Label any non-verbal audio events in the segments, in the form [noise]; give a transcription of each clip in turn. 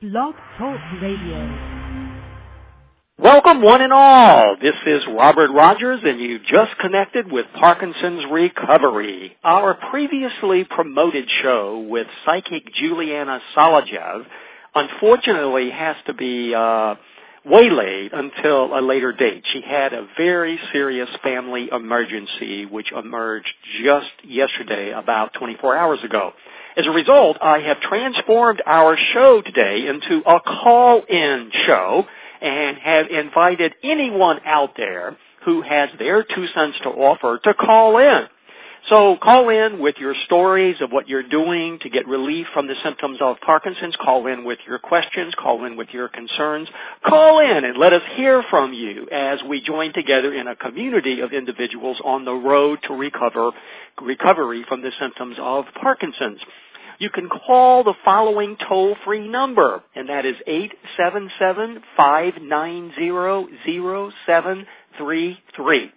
Blog Talk Radio. Welcome one and all. This is Robert Rogers and you just connected with Parkinson's Recovery. Our previously promoted show with psychic Juliana Solojev unfortunately has to be uh, waylaid until a later date. She had a very serious family emergency which emerged just yesterday about 24 hours ago. As a result, I have transformed our show today into a call-in show and have invited anyone out there who has their two cents to offer to call in. So call in with your stories of what you're doing to get relief from the symptoms of Parkinson's. Call in with your questions. Call in with your concerns. Call in and let us hear from you as we join together in a community of individuals on the road to recover, recovery from the symptoms of Parkinson's you can call the following toll-free number, and that is 877-590-0733.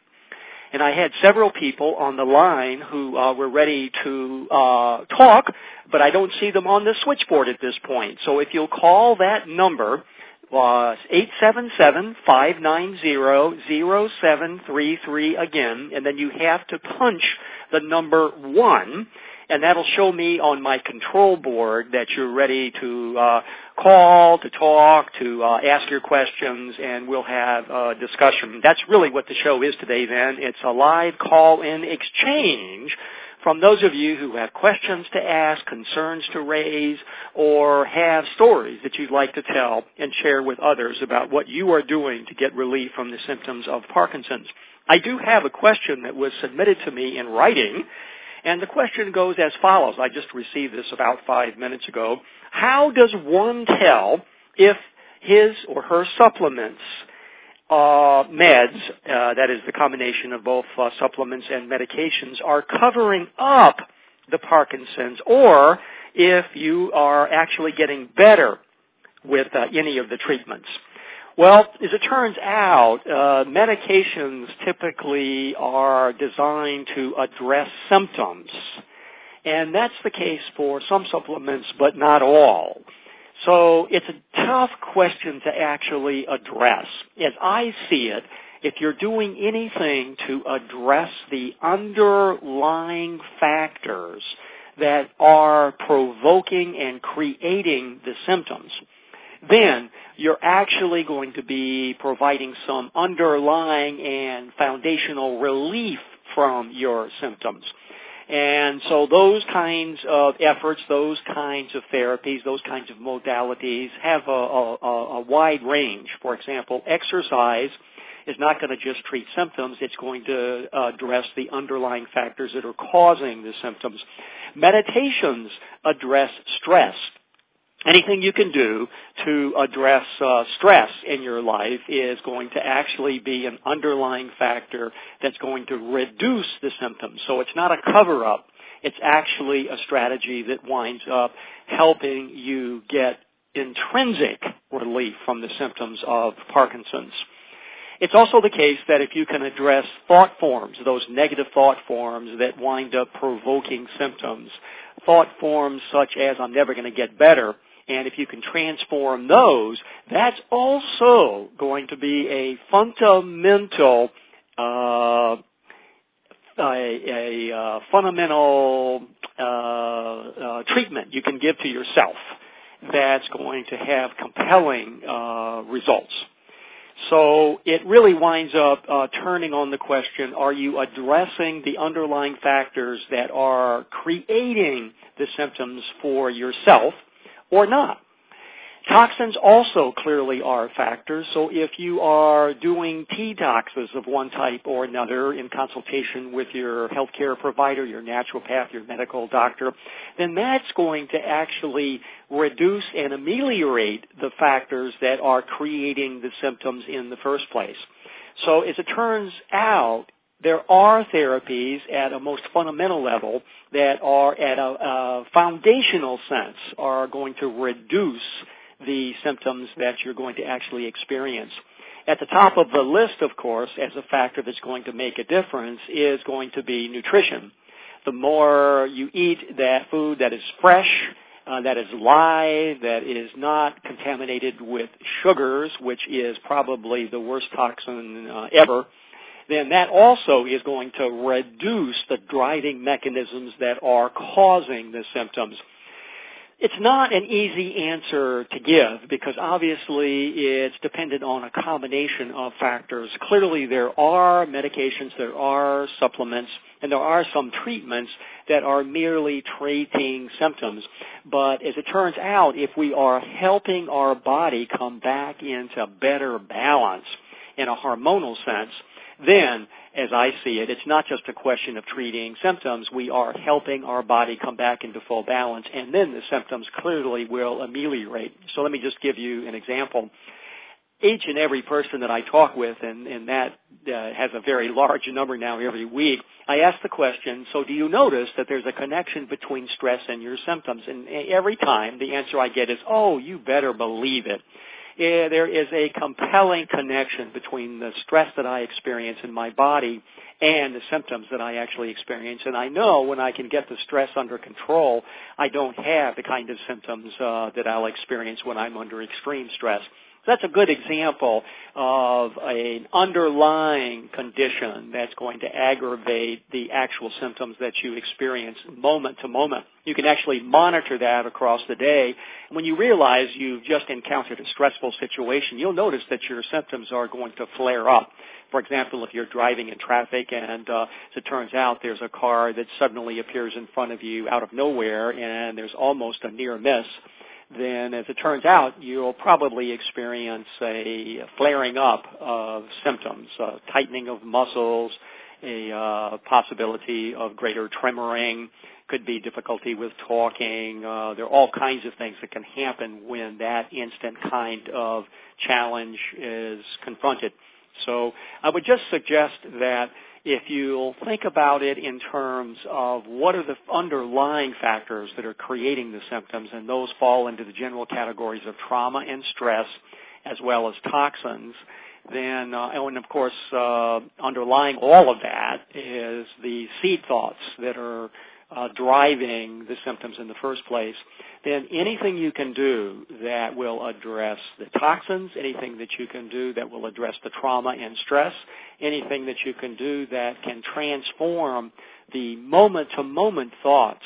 And I had several people on the line who uh, were ready to uh, talk, but I don't see them on the switchboard at this point. So if you'll call that number, uh, 877-590-0733 again, and then you have to punch the number 1 and that'll show me on my control board that you're ready to uh, call, to talk, to uh, ask your questions, and we'll have a discussion. That's really what the show is today then. It's a live call-in exchange from those of you who have questions to ask, concerns to raise, or have stories that you'd like to tell and share with others about what you are doing to get relief from the symptoms of Parkinson's. I do have a question that was submitted to me in writing and the question goes as follows. I just received this about five minutes ago. How does one tell if his or her supplements, uh, meds, uh, that is the combination of both uh, supplements and medications, are covering up the Parkinson's, or if you are actually getting better with uh, any of the treatments? Well, as it turns out, uh, medications typically are designed to address symptoms. And that's the case for some supplements, but not all. So it's a tough question to actually address. As I see it, if you're doing anything to address the underlying factors that are provoking and creating the symptoms, then you're actually going to be providing some underlying and foundational relief from your symptoms. And so those kinds of efforts, those kinds of therapies, those kinds of modalities have a, a, a wide range. For example, exercise is not going to just treat symptoms, it's going to address the underlying factors that are causing the symptoms. Meditations address stress anything you can do to address uh, stress in your life is going to actually be an underlying factor that's going to reduce the symptoms. So it's not a cover up. It's actually a strategy that winds up helping you get intrinsic relief from the symptoms of Parkinson's. It's also the case that if you can address thought forms, those negative thought forms that wind up provoking symptoms, thought forms such as I'm never going to get better, and if you can transform those, that's also going to be a fundamental, uh, a, a uh, fundamental uh, uh, treatment you can give to yourself that's going to have compelling uh, results. So it really winds up uh, turning on the question, are you addressing the underlying factors that are creating the symptoms for yourself or not. Toxins also clearly are factors, so if you are doing detoxes of one type or another in consultation with your healthcare provider, your naturopath, your medical doctor, then that's going to actually reduce and ameliorate the factors that are creating the symptoms in the first place. So as it turns out, there are therapies at a most fundamental level that are at a, a, foundational sense are going to reduce the symptoms that you're going to actually experience. At the top of the list, of course, as a factor that's going to make a difference is going to be nutrition. The more you eat that food that is fresh, uh, that is live, that is not contaminated with sugars, which is probably the worst toxin uh, ever, then that also is going to reduce the driving mechanisms that are causing the symptoms. It's not an easy answer to give because obviously it's dependent on a combination of factors. Clearly there are medications, there are supplements, and there are some treatments that are merely treating symptoms. But as it turns out, if we are helping our body come back into better balance in a hormonal sense, then, as I see it, it's not just a question of treating symptoms. We are helping our body come back into full balance, and then the symptoms clearly will ameliorate. So let me just give you an example. Each and every person that I talk with, and, and that uh, has a very large number now every week, I ask the question, so do you notice that there's a connection between stress and your symptoms? And every time the answer I get is, oh, you better believe it there is a compelling connection between the stress that I experience in my body and the symptoms that I actually experience. And I know when I can get the stress under control, I don't have the kind of symptoms uh, that I'll experience when I'm under extreme stress. That's a good example of an underlying condition that's going to aggravate the actual symptoms that you experience moment to moment. You can actually monitor that across the day. When you realize you've just encountered a stressful situation, you'll notice that your symptoms are going to flare up. For example, if you're driving in traffic and uh, as it turns out there's a car that suddenly appears in front of you out of nowhere and there's almost a near miss, then as it turns out, you'll probably experience a flaring up of symptoms, tightening of muscles, a uh, possibility of greater tremoring, could be difficulty with talking. Uh, there are all kinds of things that can happen when that instant kind of challenge is confronted. So I would just suggest that if you'll think about it in terms of what are the underlying factors that are creating the symptoms, and those fall into the general categories of trauma and stress, as well as toxins, then, uh, and of course, uh, underlying all of that is the seed thoughts that are uh, driving the symptoms in the first place, then anything you can do that will address the toxins, anything that you can do that will address the trauma and stress, anything that you can do that can transform the moment-to-moment thoughts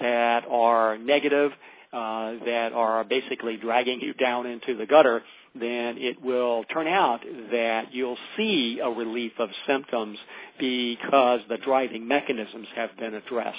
that are negative, uh, that are basically dragging you down into the gutter, then it will turn out that you'll see a relief of symptoms because the driving mechanisms have been addressed.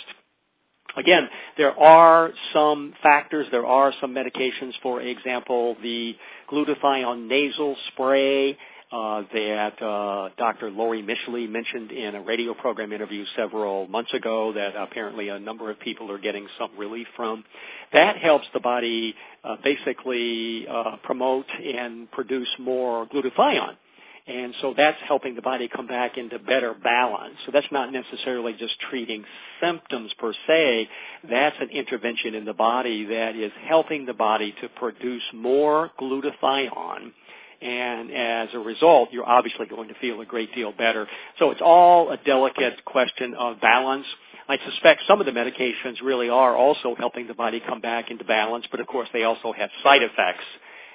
Again, there are some factors, there are some medications, for example, the glutathione nasal spray uh, that uh, Dr. Laurie Mischley mentioned in a radio program interview several months ago that apparently a number of people are getting some relief from. That helps the body uh, basically uh, promote and produce more glutathione. And so that's helping the body come back into better balance. So that's not necessarily just treating symptoms per se. That's an intervention in the body that is helping the body to produce more glutathione. And as a result, you're obviously going to feel a great deal better. So it's all a delicate question of balance. I suspect some of the medications really are also helping the body come back into balance, but of course they also have side effects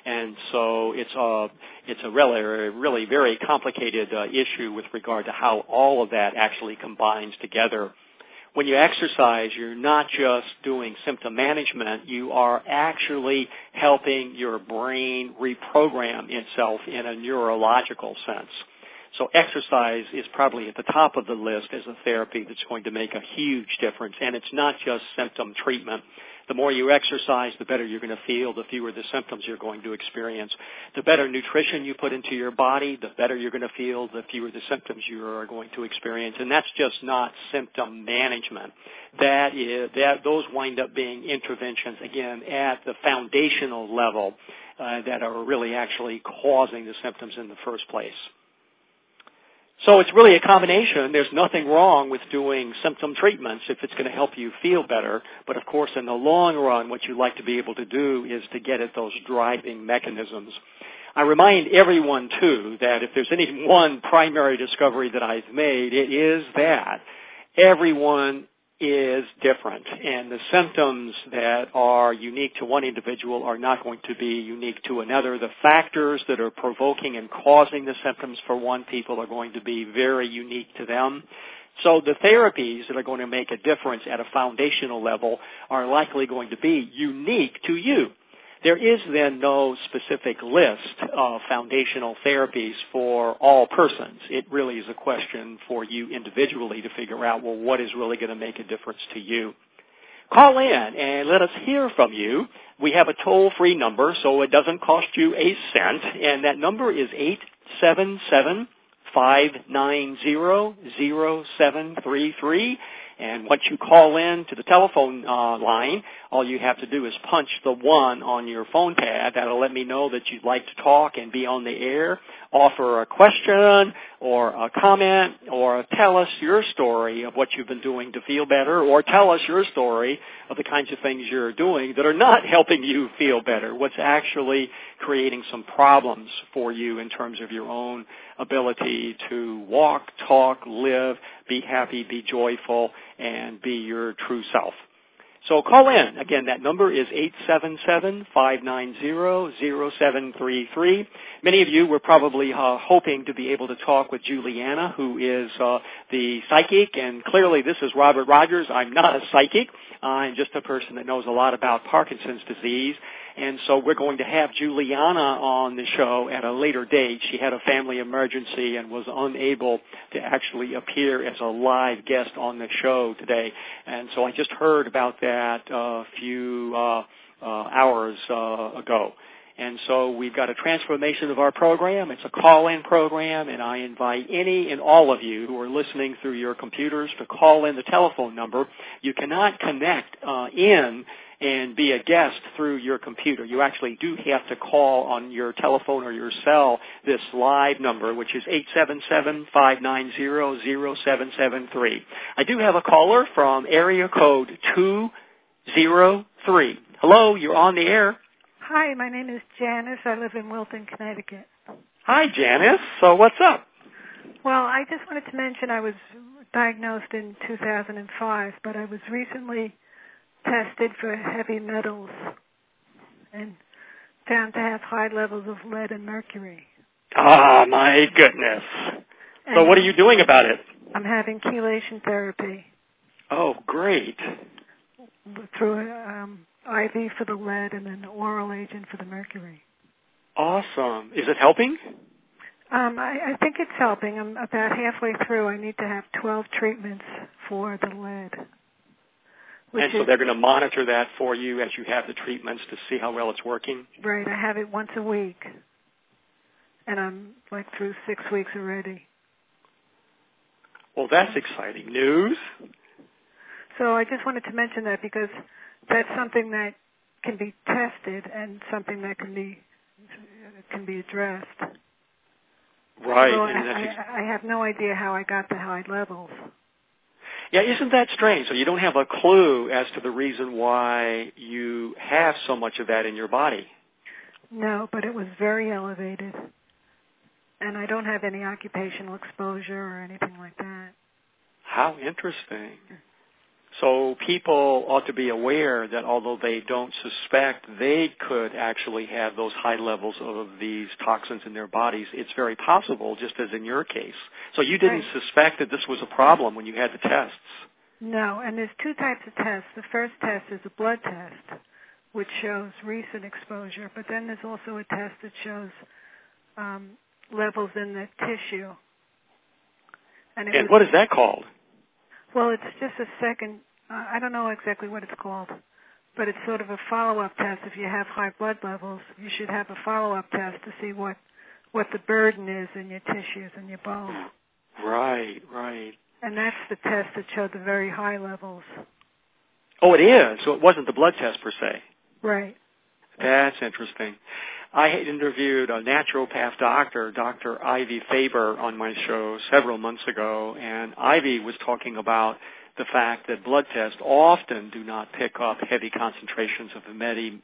and so it's a it's a really really very complicated uh, issue with regard to how all of that actually combines together. When you exercise, you're not just doing symptom management, you are actually helping your brain reprogram itself in a neurological sense. So exercise is probably at the top of the list as a therapy that's going to make a huge difference. And it's not just symptom treatment. The more you exercise, the better you're going to feel, the fewer the symptoms you're going to experience. The better nutrition you put into your body, the better you're going to feel, the fewer the symptoms you are going to experience. And that's just not symptom management. That is, that, those wind up being interventions, again, at the foundational level uh, that are really actually causing the symptoms in the first place. So it's really a combination. There's nothing wrong with doing symptom treatments if it's going to help you feel better. But of course, in the long run, what you'd like to be able to do is to get at those driving mechanisms. I remind everyone too that if there's any one primary discovery that I've made, it is that everyone is different and the symptoms that are unique to one individual are not going to be unique to another. The factors that are provoking and causing the symptoms for one people are going to be very unique to them. So the therapies that are going to make a difference at a foundational level are likely going to be unique to you. There is then no specific list of foundational therapies for all persons. It really is a question for you individually to figure out, well, what is really going to make a difference to you. Call in and let us hear from you. We have a toll-free number, so it doesn't cost you a cent, and that number is 877 590 0733. And once you call in to the telephone uh, line, all you have to do is punch the one on your phone pad. That'll let me know that you'd like to talk and be on the air. Offer a question or a comment or tell us your story of what you've been doing to feel better or tell us your story of the kinds of things you're doing that are not [laughs] helping you feel better. What's actually creating some problems for you in terms of your own ability to walk, talk, live, be happy, be joyful, and be your true self. So call in. Again, that number is 877-590-0733. Many of you were probably uh, hoping to be able to talk with Juliana, who is uh, the psychic, and clearly this is Robert Rogers. I'm not a psychic. I'm just a person that knows a lot about Parkinson's disease. And so we're going to have Juliana on the show at a later date. She had a family emergency and was unable to actually appear as a live guest on the show today. And so I just heard about that a few uh, uh, hours uh, ago. And so we've got a transformation of our program. It's a call-in program, and I invite any and all of you who are listening through your computers to call in the telephone number. You cannot connect uh, in and be a guest through your computer. You actually do have to call on your telephone or your cell this live number, which is 877-590-0773. I do have a caller from area code 203. Hello, you're on the air. Hi, my name is Janice. I live in Wilton, Connecticut. Hi, Janice. So what's up? Well, I just wanted to mention I was diagnosed in 2005, but I was recently tested for heavy metals and found to have high levels of lead and mercury. Ah, my goodness. So what are you doing about it? I'm having chelation therapy Oh, great. through um, IV for the lead and an oral agent for the mercury. Awesome. Is it helping? Um, I, I think it's helping. I'm about halfway through. I need to have 12 treatments for the lead. Which and so is they're going to monitor that for you as you have the treatments to see how well it's working. right. I have it once a week, and I'm like through six weeks already. Well, that's exciting news. So I just wanted to mention that because that's something that can be tested and something that can be can be addressed. Right. And I, ex- I, I have no idea how I got the high levels. Yeah, isn't that strange? So you don't have a clue as to the reason why you have so much of that in your body. No, but it was very elevated. And I don't have any occupational exposure or anything like that. How interesting. So people ought to be aware that although they don't suspect they could actually have those high levels of these toxins in their bodies, it's very possible, just as in your case. So you didn't Right. suspect that this was a problem when you had the tests. No, and there's two types of tests. The first test is a blood test, which shows recent exposure, but then there's also a test that shows um, levels in the tissue. And, And was, what is that called? Well, it's just a second. I don't know exactly what it's called, but it's sort of a follow-up test. If you have high blood levels, you should have a follow-up test to see what what the burden is in your tissues and your bones. Right, right. And that's the test that showed the very high levels. Oh, it is. So it wasn't the blood test per se. Right. That's interesting. I had interviewed a naturopath doctor, Dr. Ivy Faber, on my show several months ago, and Ivy was talking about the fact that blood tests often do not pick up heavy concentrations of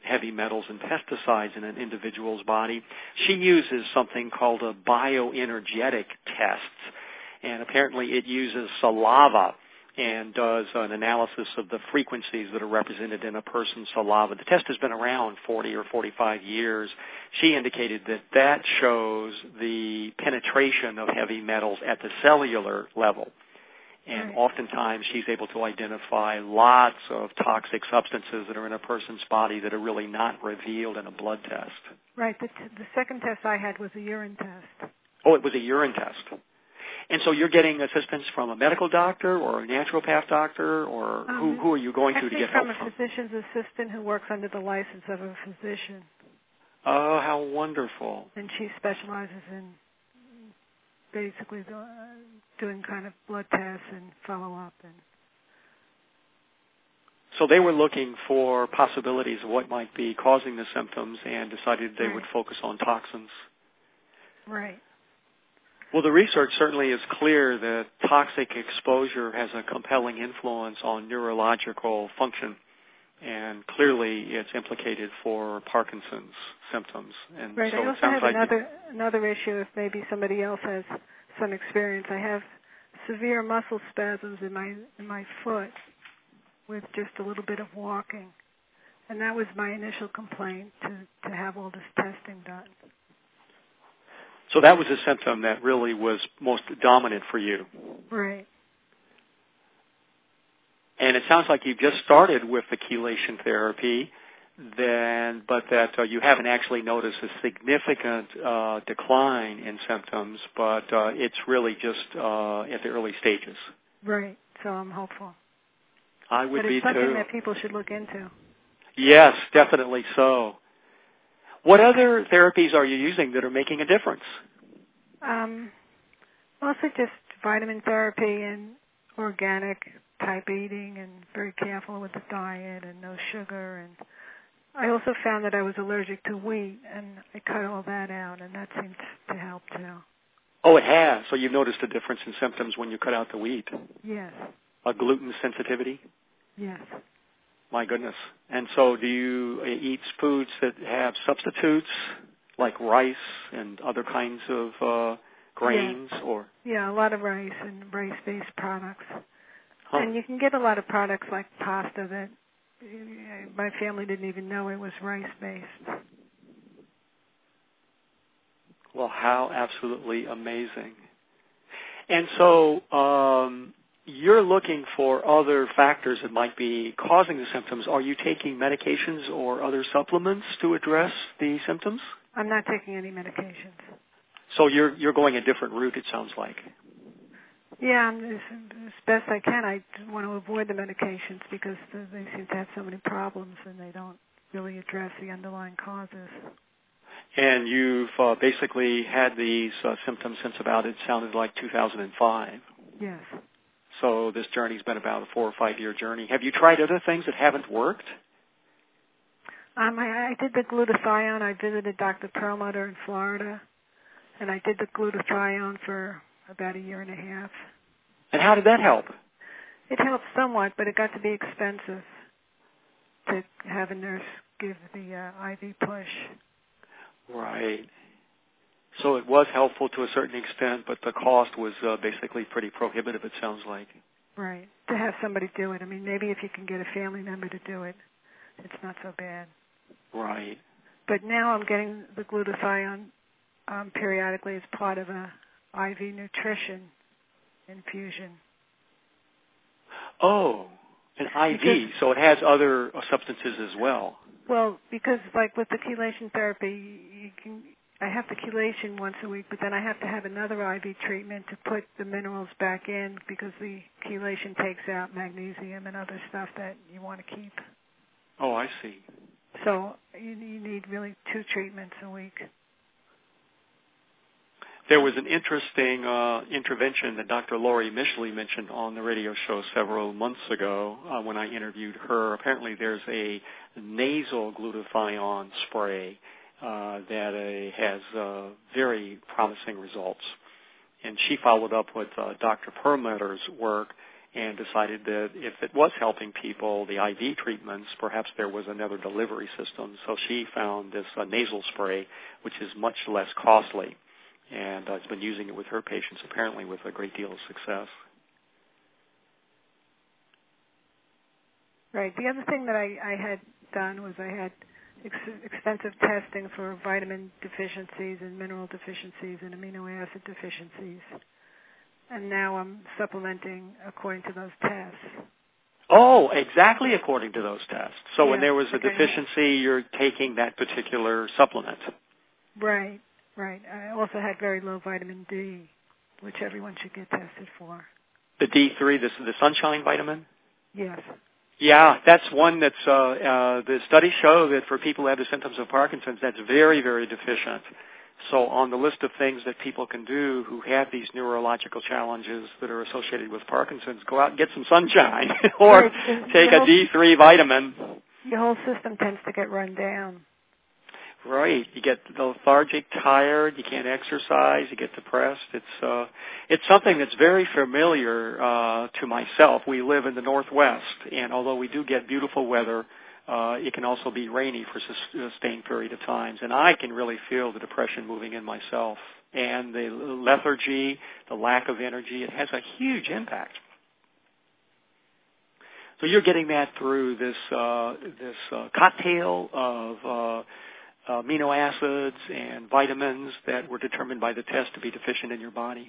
heavy metals and pesticides in an individual's body. She uses something called a bioenergetic test, and apparently it uses saliva and does an analysis of the frequencies that are represented in a person's saliva. The test has been around 40 or 45 years. She indicated that that shows the penetration of heavy metals at the cellular level. And oftentimes she's able to identify lots of toxic substances that are in a person's body that are really not revealed in a blood test. Right. The, t- the second test I had was a urine test. Oh, it was a urine test. And so you're getting assistance from a medical doctor or a naturopath doctor, or who, Um, who are you going to to get help from from? A physician's assistant who works under the license of a physician, Oh, how wonderful. and she specializes in basically uh, doing kind of blood tests and follow up and So they were looking for possibilities of what might be causing the symptoms and decided they would focus on toxins. right. Well, the research certainly is clear that toxic exposure has a compelling influence on neurological function, and clearly it's implicated for Parkinson's symptoms. And Right. so I it also sounds have like another another issue. If maybe somebody else has some experience, I have severe muscle spasms in my in my foot with just a little bit of walking, and that was my initial complaint to to have all this testing done. so that was a symptom that really was most dominant for you. Right. And it sounds like you've just started with the chelation therapy, then, but that uh, you haven't actually noticed a significant uh, decline in symptoms, but uh, it's really just uh, at the early stages. Right. So I'm hopeful. I would but be it's something too. that people should look into. Yes, definitely so. What other therapies are you using that are making a difference? Um, mostly just vitamin therapy and organic type eating and very careful with the diet and no sugar and I also found that I was allergic to wheat and I cut all that out and that seemed to help too. Oh, it has. So you've noticed a difference in symptoms when you cut out the wheat. Yes. A gluten sensitivity? Yes. My goodness. And so do you uh, eat foods that have substitutes like rice and other kinds of uh, grains or Yeah, a lot of rice and rice based products. Huh. And you can get a lot of products like pasta that uh, my family didn't even know it was rice based. well how absolutely amazing. And so um you're looking for other factors that might be causing the symptoms. Are you taking medications or other supplements to address the symptoms? I'm not taking any medications. So you're you're going a different route it sounds like. Yeah, as, as best I can. I want to avoid the medications because they seem to have so many problems and they don't really address the underlying causes. And you've uh, basically had these uh, symptoms since about it sounded like 2005. Yes. So this journey's been about a four or five year journey. Have you tried other things that haven't worked? Um, I, I did the glutathione. I visited Dr. Perlmutter in Florida, and I did the glutathione for about a year and a half. And how did that help? It helped somewhat, but it got to be expensive to have a nurse give the uh, IV push. Right. So it was helpful to a certain extent, but the cost was uh, basically pretty prohibitive. It sounds like. Right. To have somebody do it. I mean, maybe if you can get a family member to do it, it's not so bad. Right. But now I'm getting the glutathione um, periodically as part of a IV nutrition infusion. Oh, an IV. Because- so it has other uh, substances as well. Well, because like with the chelation therapy, you can I have the chelation once a week, but then I have to have another IV treatment to put the minerals back in because the chelation takes out magnesium and other stuff that you want to keep. Oh, I see. So you, you need really two treatments a week. There was an interesting uh, intervention that Dr. Laurie Mischley mentioned on the radio show several months ago uh, when I interviewed her. Apparently, there's a nasal glutathione spray uh, that uh, has uh, very promising results. And she followed up with uh, Dr. Perlmutter's work and decided that if it was helping people, the IV treatments, perhaps there was another delivery system. So she found this nasal spray, which is much less costly and uh, has been using it with her patients apparently with a great deal of success. Right. The other thing that I, I had done was I had ex- extensive testing for vitamin deficiencies and mineral deficiencies and amino acid deficiencies. And now I'm supplementing according to those tests. Oh, exactly according to those tests. So Yeah, when there was a deficiency, you're taking that particular supplement. Right, right. I also had very low vitamin D, which everyone should get tested for. The D3, this is the sunshine vitamin. Yes. Yeah, that's one that's uh, uh, the studies show that for people who have the symptoms of Parkinson's, that's very, very deficient. So on the list of things that people can do who have these neurological challenges that are associated with Parkinson's, go out and get some sunshine [laughs] or Right, take a whole- D3 vitamin. Your whole system tends to get run down. Right. You get lethargic, tired, you can't exercise, you get depressed. It's uh it's something that's very familiar uh to myself. We live in the northwest and although we do get beautiful weather, uh it can also be rainy for sus- sustained period of times and I can really feel the depression moving in myself and the lethargy, the lack of energy, it has a huge impact. So you're getting that through this uh this uh cocktail of uh amino acids and vitamins that were determined by the test to be deficient in your body.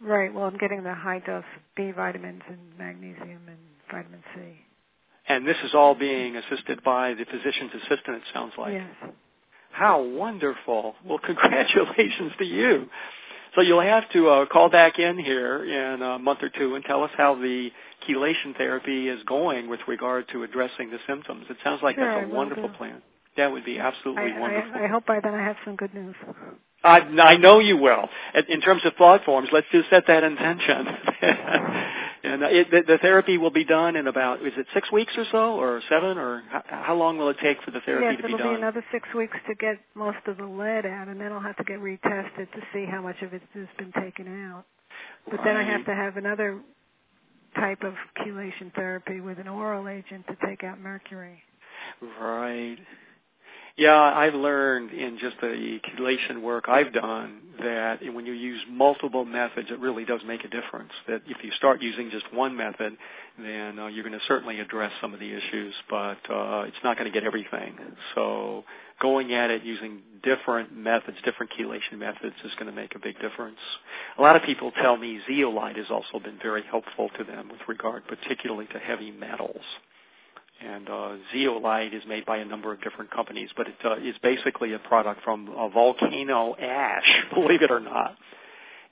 Right. Well, I'm getting the high dose B vitamins and magnesium and vitamin C. And this is all being assisted by the physician's assistant, it sounds like. yes. How wonderful. Well, [laughs] congratulations to you. So you'll have to uh, call back in here in a month or two and tell us how the chelation therapy is going with regard to addressing the symptoms. It sounds like Sure, that's a wonderful do. plan. That would be absolutely I, wonderful. I, I hope by then I have some good news. I, I know you will. In- terms of thought forms, let's just set that intention. [laughs] and uh, it, the, the therapy will be done in about is it six weeks or so, or seven, or how, how long will it take for the therapy yes, to be done? Yes, it'll be another six weeks to get most of the lead out, and then I'll have to get retested to see how much of it has been taken out. But then I have to have another type of chelation therapy with an oral agent to take out mercury. Right. Yeah, I've learned in just the chelation work I've done that when you use multiple methods, it really does make a difference. That if you start using just one method, then uh, you're going to certainly address some of the issues, but uh, it's not going to get everything. So going at it using different methods, different chelation methods, is going to make a big difference. A lot of people tell me zeolite has also been very helpful to them with regard particularly to heavy metals and uh, zeolite is made by a number of different companies, but it uh, is basically a product from a volcano ash, [laughs] believe it or not.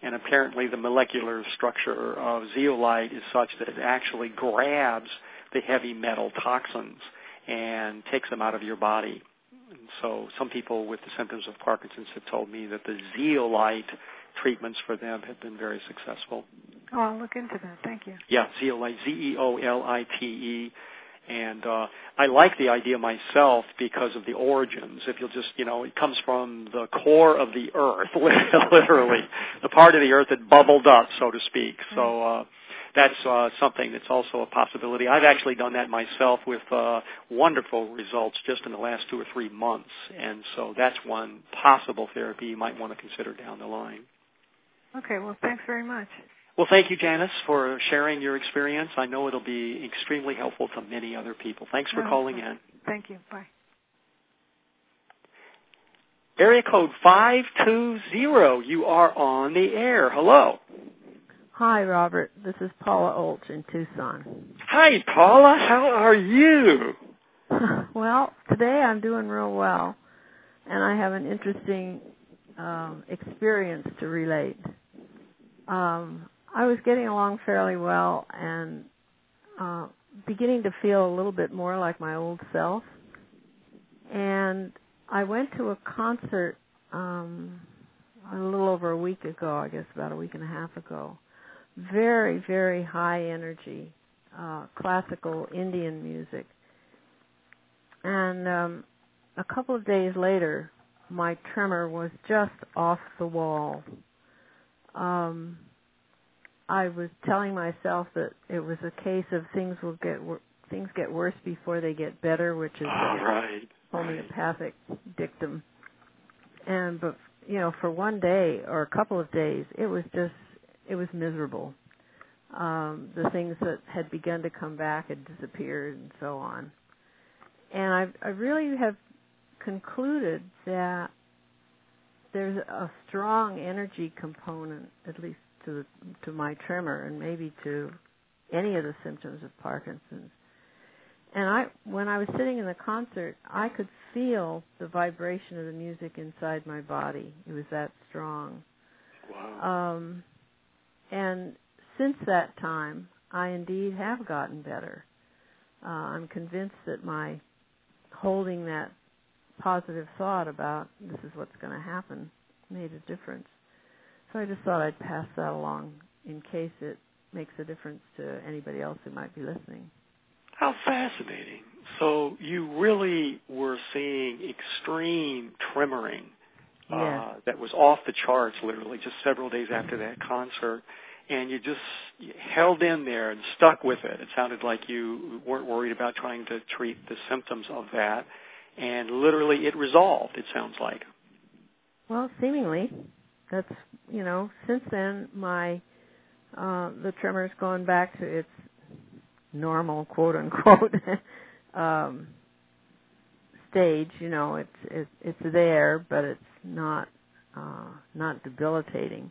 And apparently, the molecular structure of zeolite is such that it actually grabs the heavy metal toxins and takes them out of your body. And so, some people with the symptoms of Parkinson's have told me that the zeolite treatments for them have been very successful. Oh, I'll look into that. Thank you. Yeah, zeolite, Z-E-O-L-I-T-E. And uh, I like the idea myself because of the origins. If you'll just, you know, it comes from the core of the earth, [laughs] literally, the part of the earth that bubbled up, so to speak. So uh, that's uh, something that's also a possibility. I've actually done that myself with uh, wonderful results just in the last two or three months. And so that's one possible therapy you might want to consider down the line. Okay, well, thanks very much. Well, thank you, Janice, for sharing your experience. I know it'll be extremely helpful to many other people. Thanks for Oh, calling okay. in. Thank you. Bye. Area code 520, you are on the air. Hello. Hi, Robert. This is Paula Olch in Tucson. Hi, Paula. How are you? [laughs] well, today I'm doing real well, and I have an interesting um, experience to relate. Um, I was getting along fairly well and uh, beginning to feel a little bit more like my old self. And I went to a concert um, a little over a week ago, I guess about a week and a half ago. Very, very high energy, uh, classical Indian music. And um, a couple of days later, my tremor was just off the wall. Um, I was telling myself that it was a case of things will get wor- things get worse before they get better, which is a right. homeopathic dictum. And but you know, for one day or a couple of days, it was just it was miserable. Um, the things that had begun to come back had disappeared, and so on. And I, I really have concluded that there's a strong energy component, at least to the, to my tremor, and maybe to any of the symptoms of Parkinson's. And I, when I was sitting in the concert, I could feel the vibration of the music inside my body. It was that strong. Wow. Um, and since that time, I indeed have gotten better. Uh, I'm convinced that my holding that positive thought about this is what's going to happen made a difference. So I just thought I'd pass that along in case it makes a difference to anybody else who might be listening. How fascinating. So you really were seeing extreme tremoring uh, that was off the charts literally just several days after that concert and you just held in there and stuck with it. It sounded like you weren't worried about trying to treat the symptoms of that, and literally it resolved. It sounds like. Well, seemingly, that's you know. Since then, my uh, the tremor's gone back to its normal quote unquote [laughs] um, stage. You know, it's it, it's there, but it's not uh, not debilitating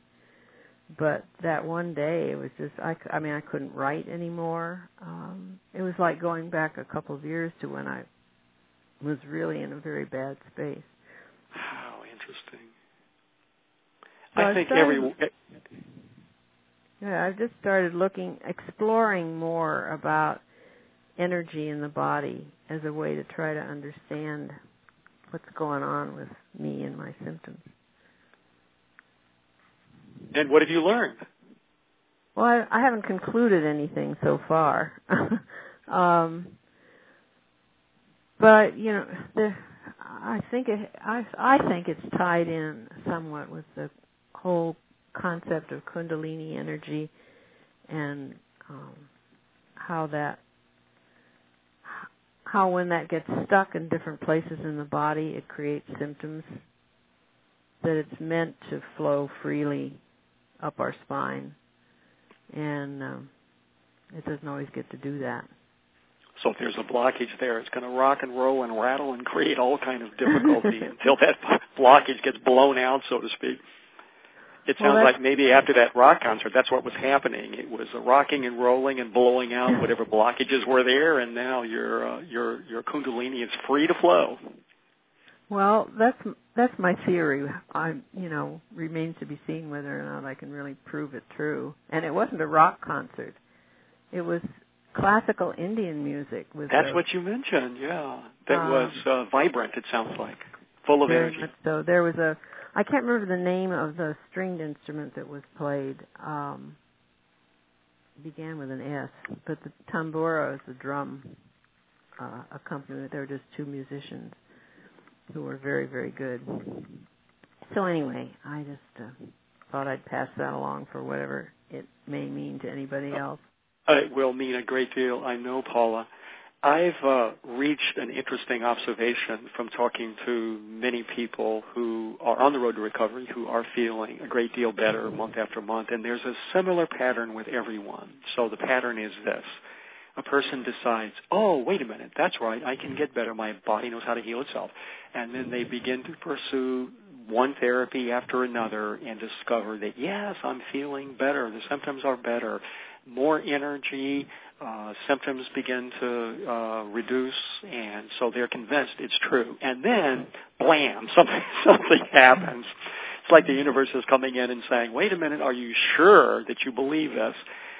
but that one day it was just I, I mean I couldn't write anymore. Um, it was like going back a couple of years to when I was really in a very bad space. How interesting. I think started, every yeah I've just started looking exploring more about energy in the body as a way to try to understand what's going on with me and my symptoms. And what have you learned? Well, I, I haven't concluded anything so far. [laughs] um, but you know, the, I think it, I, I think it's tied in somewhat with the whole concept of Kundalini energy and um, how that how when that gets stuck in different places in the body, it creates symptoms that it's meant to flow freely up our spine, and um, it doesn't always get to do that. So if there's a blockage there, it's going to rock and roll and rattle and create all kind of difficulty [laughs] until that blockage gets blown out, so to speak. It sounds well, like maybe after that rock concert, that's what was happening. It was rocking and rolling and blowing out whatever blockages were there, and now your uh, your your kundalini is free to flow. Well, that's that's my theory. I, you know, remains to be seen whether or not I can really prove it true. And it wasn't a rock concert; it was classical Indian music. With that's a, what you mentioned. Yeah, that um, was uh, vibrant. It sounds like full of energy. So there was a. I can't remember the name of the stringed instrument that was played. Um, began with an S, but the tambura is the drum uh, accompaniment. There were just two musicians who were very, very good. So anyway, I just uh, thought I'd pass that along for whatever it may mean to anybody else. It will mean a great deal, I know, Paula. I've uh, reached an interesting observation from talking to many people who are on the road to recovery who are feeling a great deal better month after month, and there's a similar pattern with everyone. So the pattern is this a person decides, oh, wait a minute, that's right, I can get better. My body knows how to heal itself. And then they begin to pursue one therapy after another and discover that, yes, I'm feeling better. The symptoms are better. More energy, uh, symptoms begin to uh, reduce, and so they're convinced it's true. And then, blam, [laughs] something, something happens. It's like the universe is coming in and saying, wait a minute, are you sure that you believe this?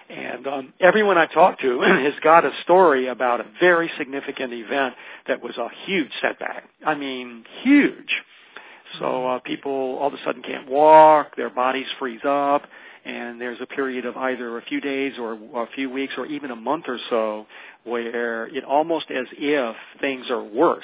And um, everyone I talk to [laughs] has got a story about a very significant event that was a huge setback. I mean, huge. So uh, people all of a sudden can't walk, their bodies freeze up, and there's a period of either a few days or a few weeks or even a month or so where it almost as if things are worse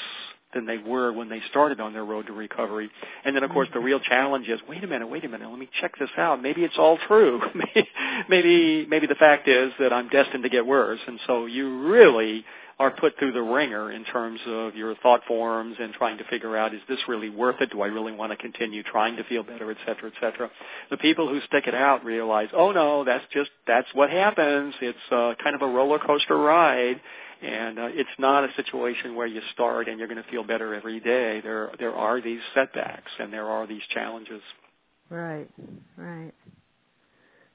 than they were when they started on their road to recovery. And then, of course, the mm-hmm. real challenge is, wait a minute, wait a minute, let me check this out. Maybe it's all true. [laughs] maybe, maybe the fact is that I'm destined to get worse. And so you really are put through the wringer in terms of your thought forms and trying to figure out is this really worth it? Do I really want to continue trying to feel better, et cetera, et cetera. The people who stick it out realize, oh no, that's just that's what happens. It's uh, kind of a roller coaster ride, and uh, it's not a situation where you start and you're going to feel better every day. There there are these setbacks and there are these challenges. Right, right.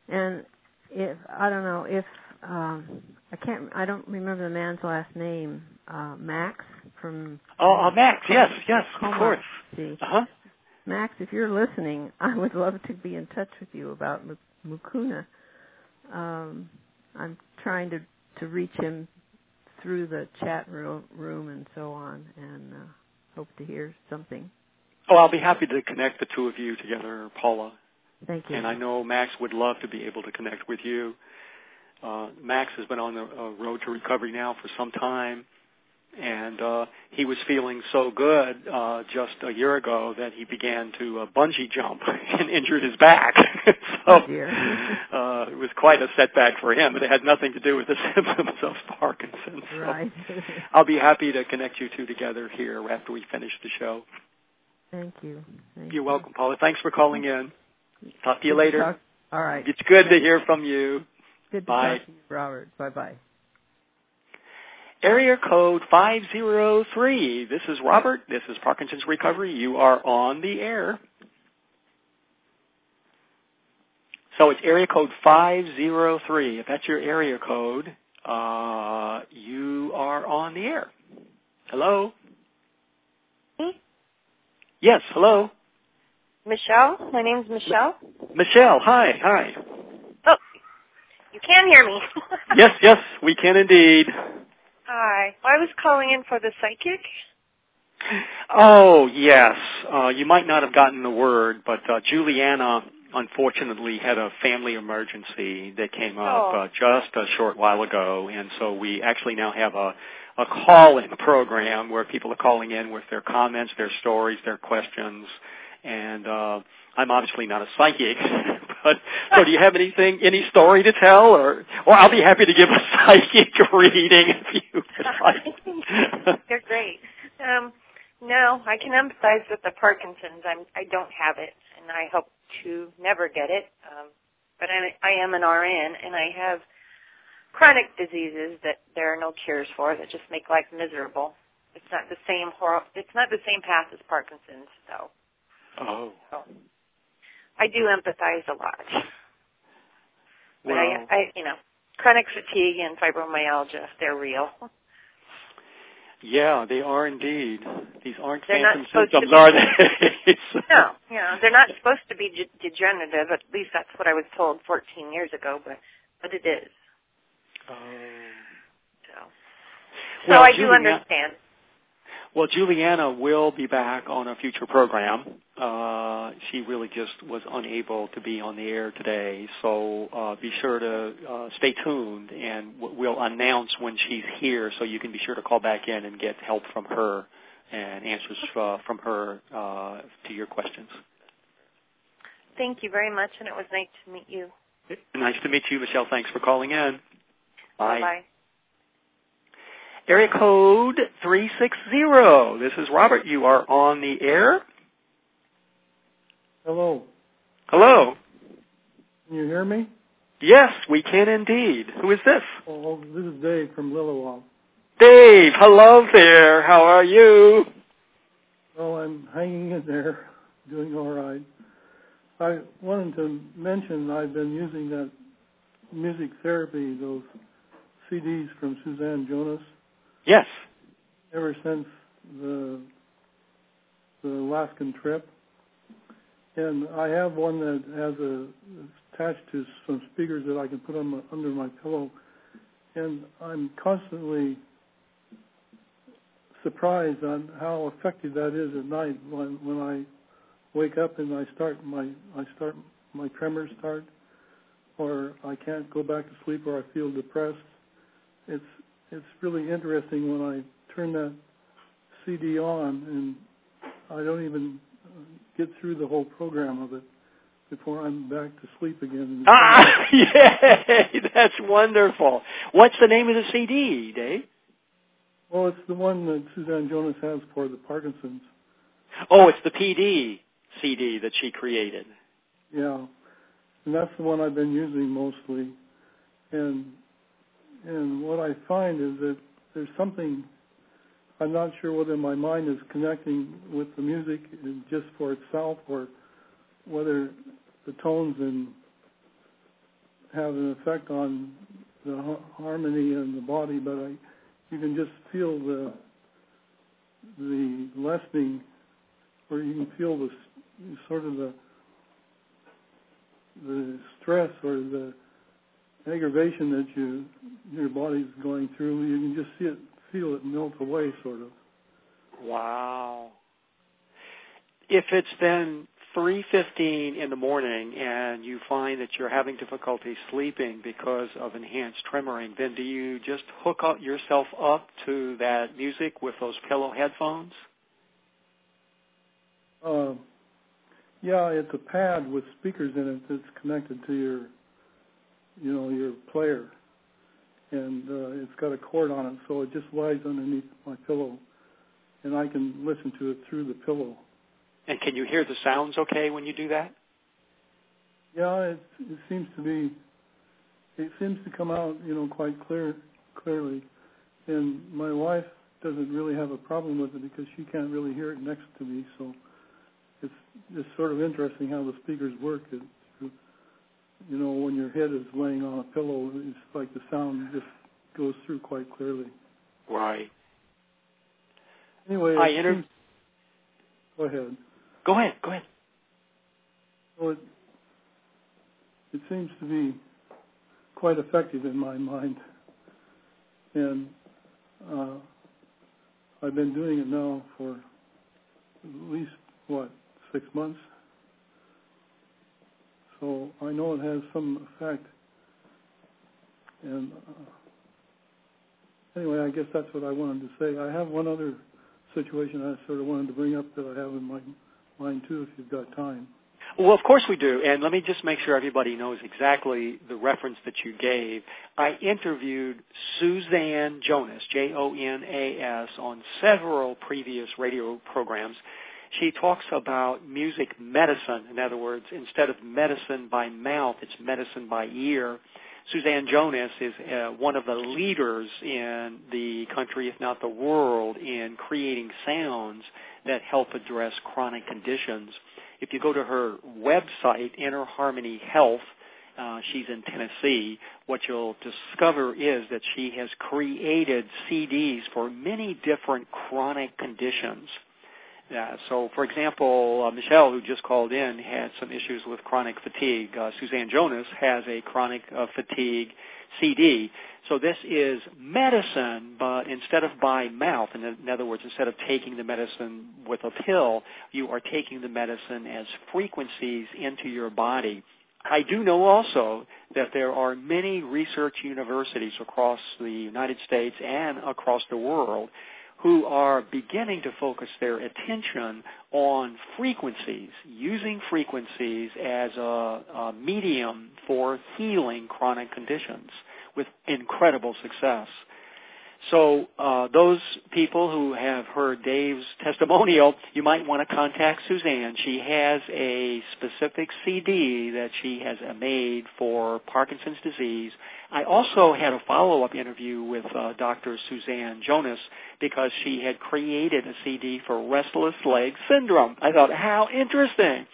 And if I don't know if um I can't I don't remember the man's last name. Uh Max from Oh, uh, Max, yes, yes, Coma. of course. Uh-huh. Max, if you're listening, [laughs] I would love to be in touch with you about Mucuna. Um I'm trying to to reach him through the chat room and so on and uh hope to hear something. Oh, I'll be happy to connect the two of you together, Paula. Thank you. And I know Max would love to be able to connect with you. Uh, Max has been on the uh, road to recovery now for some time, and uh, he was feeling so good uh, just a year ago that he began to uh, bungee jump [laughs] and injured his back. [laughs] so oh [laughs] uh, it was quite a setback for him, but it had nothing to do with the symptoms of Parkinson's. So right. I'll be happy to connect you two together here after we finish the show. Thank you. Thank You're welcome, Paula. Thanks for calling in. Talk to you later. talk. All right. It's good to hear from you. Good to Bye. talk to you, Robert. Bye bye. Area code 503. This is Robert. This is Parkinson's Recovery. You are on the air. So it's area code 503. If that's your area code, uh, you are on the air. Hello? Me? Yes, hello. Michelle? My name's Michelle. Michelle, hi, hi. You can hear me. [laughs] Yes, yes, we can indeed. Hi. I was calling in for the psychic. Oh, yes. Uh, you might not have gotten the word, but uh, Juliana unfortunately had a family emergency that came up Oh. uh, just a short while ago, and so we actually now have a a call-in program where people are calling in with their comments, their stories, their questions, and uh, I'm obviously not a psychic, so do you have anything, any story to tell, or or I'll be happy to give a psychic [laughs] reading if you would [laughs] like. They're great. Um, no, I can empathize with the Parkinson's. I'm I don't have it, and I hope to never get it. Um, but I I am an RN, and I have chronic diseases that there are no cures for that just make life miserable. It's not the same hor- It's not the same path as Parkinson's, so. oh. so. I do empathize a lot. But Well, I, I, you know, chronic fatigue and fibromyalgia, they're real. yeah, they are indeed. These aren't They're phantom symptoms, are they? [laughs] No, you know, they're not supposed to be ge- degenerative. At least that's what I was told 14 years ago, but but it is. Oh. So, Well, so I do understand. Well, Juliana will be back on a future program. Uh, she really just was unable to be on the air today, so uh, be sure to uh, stay tuned, and we'll announce when she's here, so you can be sure to call back in and get help from her and answers uh, from her uh, to your questions. Thank you very much, and it was nice to meet you. Nice to meet you, Michelle. Thanks for calling in. Bye. Bye. Area code 360. This is Robert. You are on the air. Hello. Hello. Can you hear me? Yes, we can indeed. Who is this? Oh, oh this is Dave from Lilliwaup. Dave. Hello there. How are you? Well, I'm hanging in there, [laughs] doing all right. I wanted to mention I've been using that music therapy, those CDs from Suzanne Jonas, Yes. ever since the the Alaskan trip. And I have one that has a attached to some speakers that I can put on my, under my pillow, and I'm constantly surprised on how effective that is at night when when I wake up and I start my I start my tremors start or I can't go back to sleep or I feel depressed. It's it's really interesting when I turn that CD on and I don't even get through the whole program of it before I'm back to sleep again. Ah, [laughs] yay! That's wonderful. What's the name of the CD, Dave? Well, it's the one that Suzanne Jonas has for the Parkinson's. Oh, it's the PD CD that she created. Yeah, and that's the one I've been using mostly. And and what I find is that there's something I'm not sure whether my mind is connecting with the music just for itself or whether the tones and have an effect on the harmony in the body, but I you can just feel the the lessening, or you can feel the sort of the the stress or the aggravation that you your body's going through. You can just see it, feel it melt away, sort of. Wow. If it's then 3:15 in the morning and you find that you're having difficulty sleeping because of enhanced tremoring, then do you just hook up yourself up to that music with those pillow headphones? Uh, yeah, it's a pad with speakers in it that's connected to your, you know, your player, and uh, it's got a cord on it, so it just lies underneath my pillow, and I can listen to it through the pillow. And can you hear the sounds okay when you do that? Yeah, it, it seems to be. It seems to come out, you know, quite clear, clearly. And my wife doesn't really have a problem with it because she can't really hear it next to me. So it's it's sort of interesting how the speakers work. It, you know, when your head is laying on a pillow, it's like the sound just goes through quite clearly. Right. Anyway, I inter- go ahead. Go ahead. Go ahead. Well, it, it seems to be quite effective in my mind, and uh, I've been doing it now for at least what six months. So I know it has some effect. And uh, anyway, I guess that's what I wanted to say. I have one other situation I sort of wanted to bring up that I have in my mind too, if you've got time. Well, of course we do. And let me just make sure everybody knows exactly the reference that you gave. I interviewed Suzanne Jonas, J-O-N-A-S, on several previous radio programs. She talks about music medicine. In other words, instead of medicine by mouth, it's medicine by ear. Suzanne Jonas is uh, one of the leaders in the country, if not the world, in creating sounds that help address chronic conditions. If you go to her website, Inner Harmony Health, uh, she's in Tennessee, what you'll discover is that she has created CDs for many different chronic conditions. Uh, so, for example, uh, Michelle, who just called in, had some issues with chronic fatigue. Uh, Suzanne Jonas has a chronic uh, fatigue CD. So this is medicine, but instead of by mouth, in, in other words, instead of taking the medicine with a pill, you are taking the medicine as frequencies into your body. I do know also that there are many research universities across the United States and across the world who are beginning to focus their attention on frequencies, using frequencies as a, a medium for healing chronic conditions with incredible success. So uh, those people who have heard Dave's testimonial, you might want to contact Suzanne. She has a specific CD that she has made for Parkinson's disease. I also had a follow-up interview with uh, Dr. Suzanne Jonas because she had created a CD for restless leg syndrome. I thought, how interesting!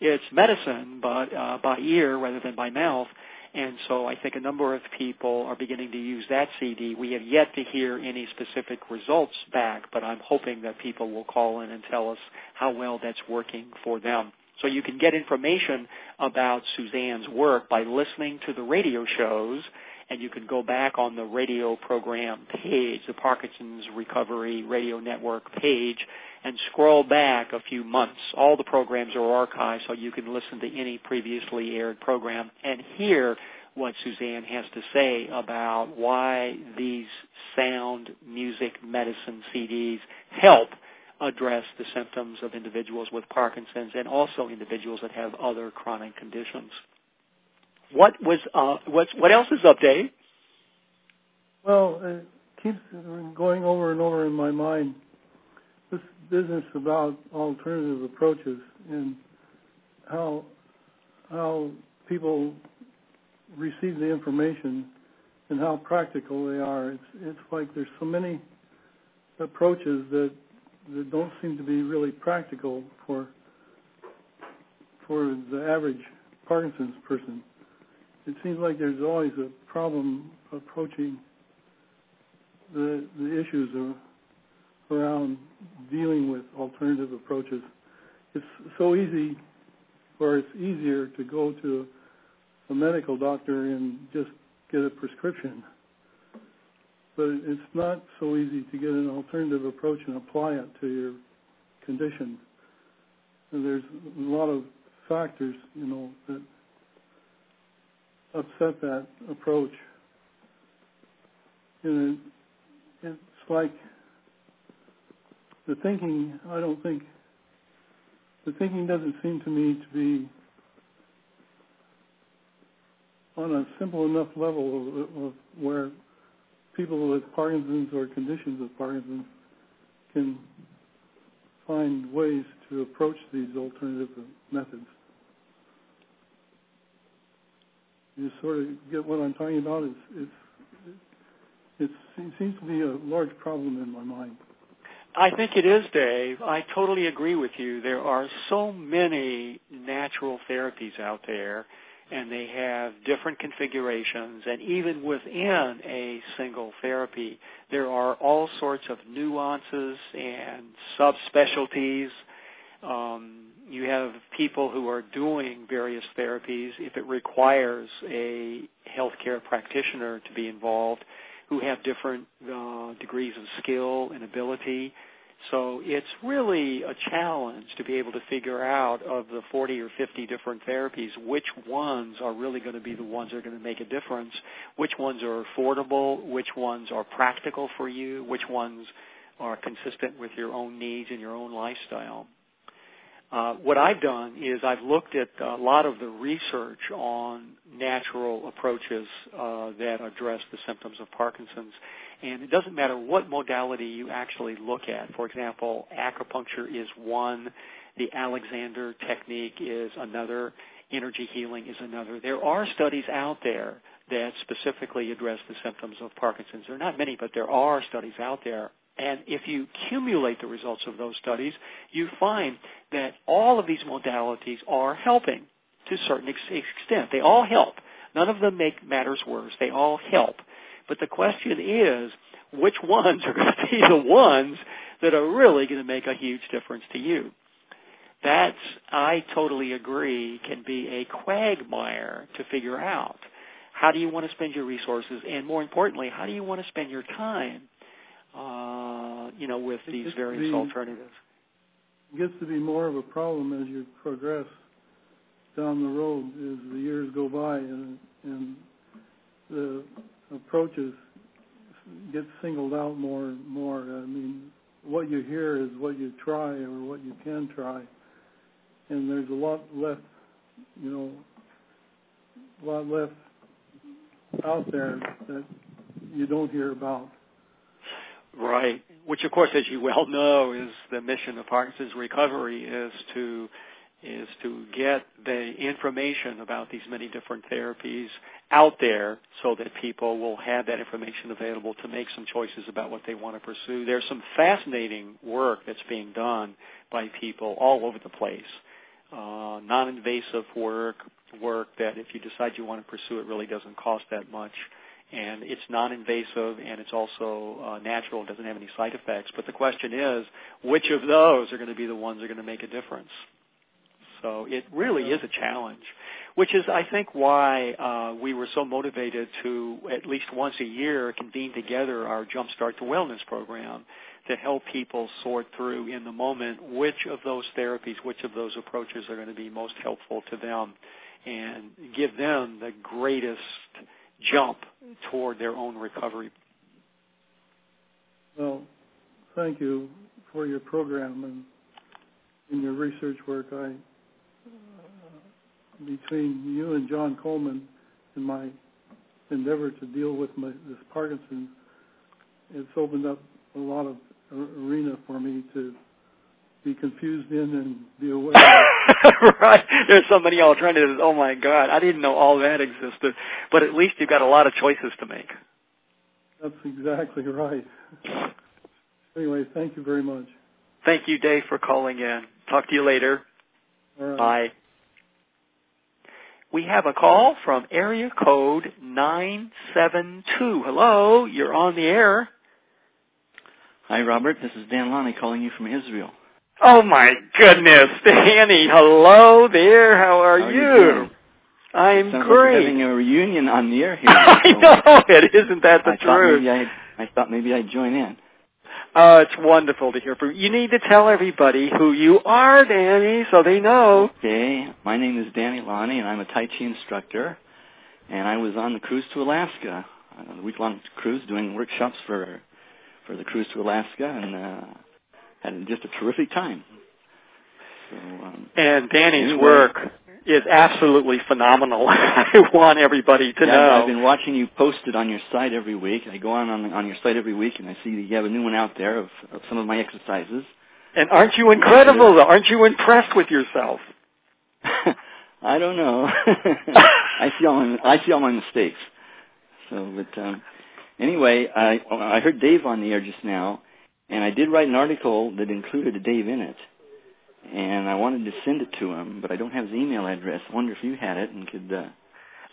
It's medicine, but uh, by ear rather than by mouth. And so I think a number of people are beginning to use that CD. We have yet to hear any specific results back, but I'm hoping that people will call in and tell us how well that's working for them. So you can get information about Suzanne's work by listening to the radio shows, and you can go back on the radio program page, the Parkinson's Recovery Radio Network page, and scroll back a few months. All the programs are archived so you can listen to any previously aired program and hear what Suzanne has to say about why these sound music medicine CDs help address the symptoms of individuals with Parkinson's and also individuals that have other chronic conditions. What was uh, what what else is up, Dave? Well, uh, keeps going over and over in my mind this business about alternative approaches and how how people receive the information and how practical they are. It's it's like there's so many approaches that that don't seem to be really practical for for the average Parkinson's person. It seems like there's always a problem approaching the the issues of, around dealing with alternative approaches. It's so easy, or it's easier to go to a medical doctor and just get a prescription. But it's not so easy to get an alternative approach and apply it to your condition. And there's a lot of factors, you know, that upset that approach. And it, it's like the thinking, I don't think, the thinking doesn't seem to me to be on a simple enough level of, of where people with Parkinson's or conditions of Parkinson's can find ways to approach these alternative methods. You sort of get what I'm talking about. It's, it's, it seems to be a large problem in my mind. I think it is, Dave. I totally agree with you. There are so many natural therapies out there and they have different configurations and even within a single therapy there are all sorts of nuances and subspecialties um, you have people who are doing various therapies if it requires a healthcare practitioner to be involved who have different uh, degrees of skill and ability so it's really a challenge to be able to figure out of the 40 or 50 different therapies which ones are really going to be the ones that are going to make a difference, which ones are affordable, which ones are practical for you, which ones are consistent with your own needs and your own lifestyle. Uh, what I've done is I've looked at a lot of the research on natural approaches uh, that address the symptoms of Parkinson's and it doesn't matter what modality you actually look at. For example, acupuncture is one, the Alexander technique is another, energy healing is another. There are studies out there that specifically address the symptoms of Parkinson's. There are not many, but there are studies out there. And if you accumulate the results of those studies, you find that all of these modalities are helping to a certain extent. They all help. None of them make matters worse. They all help. But the question is, which [laughs] ones are going to be the ones that are really going to make a huge difference to you? That's, I totally agree, can be a quagmire to figure out. How do you want to spend your resources? And more importantly, how do you want to spend your time, uh, you know, with these various be, alternatives? It gets to be more of a problem as you progress down the road as the years go by and, and the approaches get singled out more and more. I mean, what you hear is what you try or what you can try, and there's a lot left, you know, a lot left out there that you don't hear about. Right. Which, of course, as you well know, is the mission of Parkinson's recovery is to is to get the information about these many different therapies out there so that people will have that information available to make some choices about what they want to pursue. There's some fascinating work that's being done by people all over the place. Uh, non-invasive work, work that if you decide you want to pursue it really doesn't cost that much. And it's non-invasive and it's also uh, natural, doesn't have any side effects. But the question is, which of those are going to be the ones that are going to make a difference? So it really is a challenge, which is, I think, why uh, we were so motivated to at least once a year convene together our Jumpstart to Wellness program to help people sort through in the moment which of those therapies, which of those approaches are going to be most helpful to them and give them the greatest jump toward their own recovery. Well, thank you for your program and in your research work. I uh, between you and John Coleman in my endeavor to deal with my, this Parkinson's, it's opened up a lot of arena for me to be confused in and be aware. [laughs] right. There's so many alternatives. Oh my God, I didn't know all that existed. But at least you've got a lot of choices to make. That's exactly right. Anyway, thank you very much. Thank you, Dave, for calling in. Talk to you later. Bye. We have a call from area code 972. Hello, you're on the air. Hi, Robert. This is Dan Lonnie calling you from Israel. Oh my goodness, [laughs] Danny. Hello there. How are, How are you? you I'm Sounds great. Like having a reunion on the air [laughs] here. I So know [laughs] it. Isn't that the I truth? maybe I, I thought maybe I'd join in. Oh, it's wonderful to hear from you. You need to tell everybody who you are, Danny, so they know. Okay, my name is Danny Lonnie, and I'm a Tai Chi instructor. And I was on the cruise to Alaska, on a week-long cruise, doing workshops for for the cruise to Alaska, and uh, had just a terrific time. So, um, And Danny's Anyway. work is absolutely phenomenal. [laughs] I want everybody to yeah, know. I've been watching you post it on your site every week. I go on on, on your site every week, and I see that you have a new one out there of, of some of my exercises. and aren't you incredible? Aren't you impressed with yourself? [laughs] I don't know. [laughs] I see all my I see all my mistakes. So, but um, anyway, I I heard Dave on the air just now, and I did write an article that included a Dave in it, and I wanted to send it to him, but I don't have his email address. I wonder if you had it and could. Uh,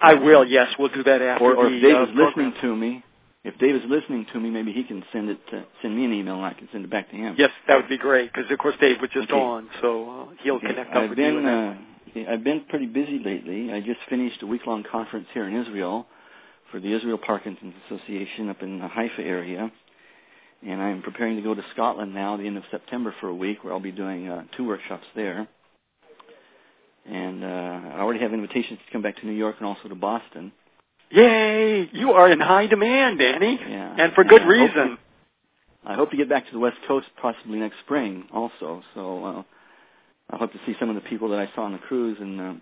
I will. Yes, we'll do that after or, or the if Dave uh, is listening program. to me, if Dave is listening to me, maybe he can send it to, send me an email and I can send it back to him. Yes, that would be great because of course Dave was just Okay. on, so uh, he'll Okay. connect up I've with been you. and uh, I've been pretty busy lately. I just finished a week long conference here in Israel for the Israel Parkinson's Association up in the Haifa area, and I'm preparing to go to Scotland now, the end of September, for a week where I'll be doing uh, two workshops there. And uh, I already have invitations to come back to New York and also to Boston. Yay! You are in high demand, Danny, Yeah, and for good I hope reason. I hope to get back to the West Coast possibly next spring also. So uh, I hope to see some of the people that I saw on the cruise. And uh,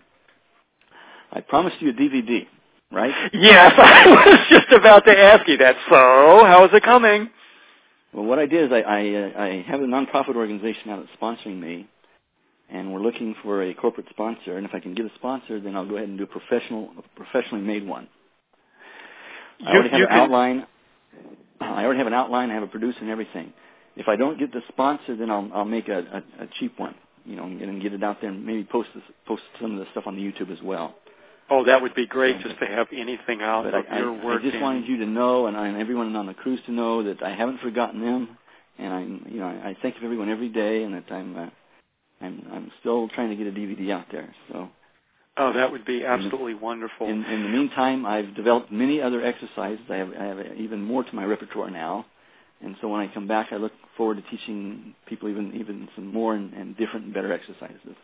I promised you a DVD, right? Yes, [laughs] I was just about to ask you that. So, how is it coming? Well, what I did is I I, uh, I have a nonprofit organization now that's sponsoring me, and we're looking for a corporate sponsor. And if I can get a sponsor, then I'll go ahead and do a professional, a professionally made one. I already have an can- outline. I already have an outline. I have a producer and everything. If I don't get the sponsor, then I'll I'll make a, a, a cheap one, you know, and, and get it out there and maybe post this, post some of the stuff on the YouTube as well. Oh, that would be great just to have anything out But of I, your I, work. I just wanted you to know, and, I, and everyone on the cruise to know that I haven't forgotten them, and I'm, you know, I, I think of everyone every day, and that I'm, uh, I'm, I'm still trying to get a DVD out there. So, Oh, that would be absolutely wonderful. in, in the meantime, I've developed many other exercises. I have, I have even more to my repertoire now, and so when I come back, I look forward to teaching people even, even some more and, and different and better exercises.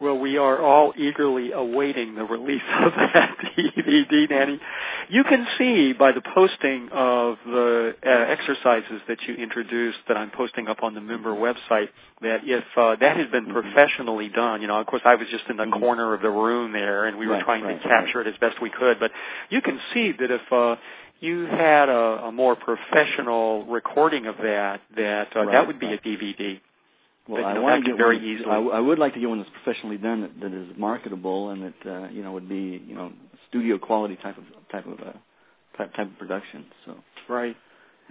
Well, we are all eagerly awaiting the release of that [laughs] DVD, Danny. You can see by the posting of the uh, exercises that you introduced that I'm posting up on the member website that if uh, that had been Mhm. professionally done, you know, of course I was just in the Mhm. corner of the room there and we were Right, trying right, to capture it as best we could, but you can see that if uh, you had a, a more professional recording of that, that uh, Right, that would be right. a DVD. Well, I know, want to get very one. easily- I, I would like to get one that's professionally done that, that is marketable and that uh, you know would be you know studio quality type of type of uh, type type of production. So, Right.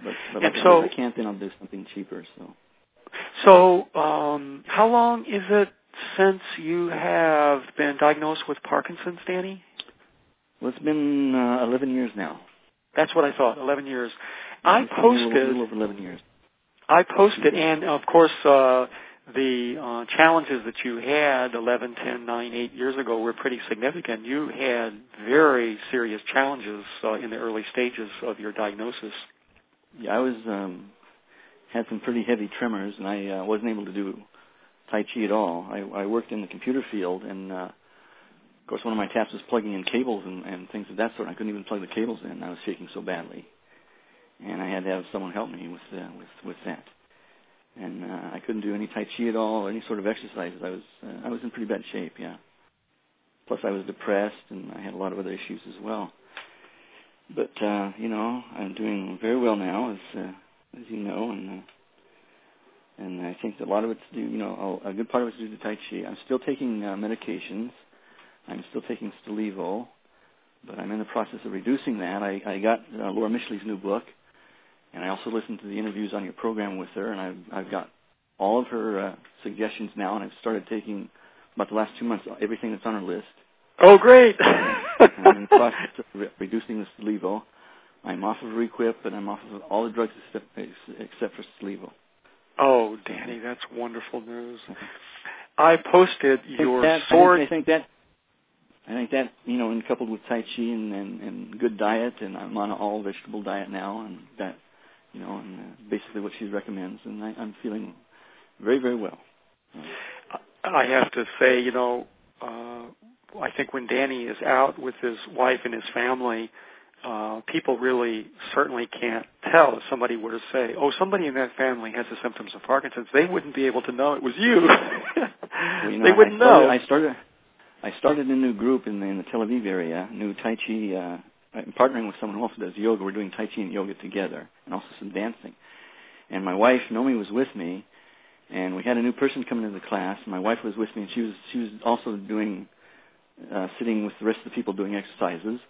but, but And like so- I can't, then I'll do something cheaper. So, So, um, how long is it since you have been diagnosed with Parkinson's, Danny? well, it's been uh, 11 years now. That's what I thought. Eleven years. I It's a little, posted. little over 11 years. I posted, Mhm. and of course, uh, the uh, challenges that you had 11, 10, 9, 8 years ago were pretty significant. You had very serious challenges uh, in the early stages of your diagnosis. Yeah, I was um, had some pretty heavy tremors, and I uh, wasn't able to do Tai Chi at all. I, I worked in the computer field, and uh, of course, one of my tasks was plugging in cables and, and things of that sort. I couldn't even plug the cables in. I was shaking so badly, and I had to have someone help me with uh, with with that. And uh, I couldn't do any Tai Chi at all, or any sort of exercises. I was uh, I was in pretty bad shape. Yeah. Plus, I was depressed, and I had a lot of other issues as well. But uh, you know, I'm doing very well now. As uh, as you know, and uh, and I think a lot of it's due, you know, a, a good part of it's due to Tai Chi. I'm still taking uh, medications. I'm still taking Stalevo, but I'm in the process of reducing that. I, I got uh, Laurie Mischley's new book, and I also listened to the interviews on your program with her, and I've, I've got all of her uh, suggestions now, and I've started taking about the last two months everything that's on her list. Oh, great! [laughs] I'm in the process of re- reducing the Stalevo. I'm off of Requip, and I'm off of all the drugs except, except for Stalevo. Oh, Danny, that's wonderful news. I posted your that, sword. I think, I think that I think that you know, and coupled with Tai Chi and, and and good diet, and I'm on an all vegetable diet now, and that you know, and uh, basically what she recommends, and I, I'm feeling very very well. I have to say, you know, uh, I think when Danny is out with his wife and his family, uh, people really certainly can't tell if somebody were to say, "Oh, somebody in that family has the symptoms of Parkinson's." They wouldn't be able to know it was you. [laughs] well, you [laughs] know they wouldn't I started, know. I started. I started a new group in the, in the Tel Aviv area, new Tai Chi. Uh, I'm partnering with someone who also does yoga. We're doing Tai Chi and yoga together, and also some dancing. And my wife Nomi was with me, and we had a new person coming into the class. My wife was with me, and she was she was also doing uh, sitting with the rest of the people doing exercises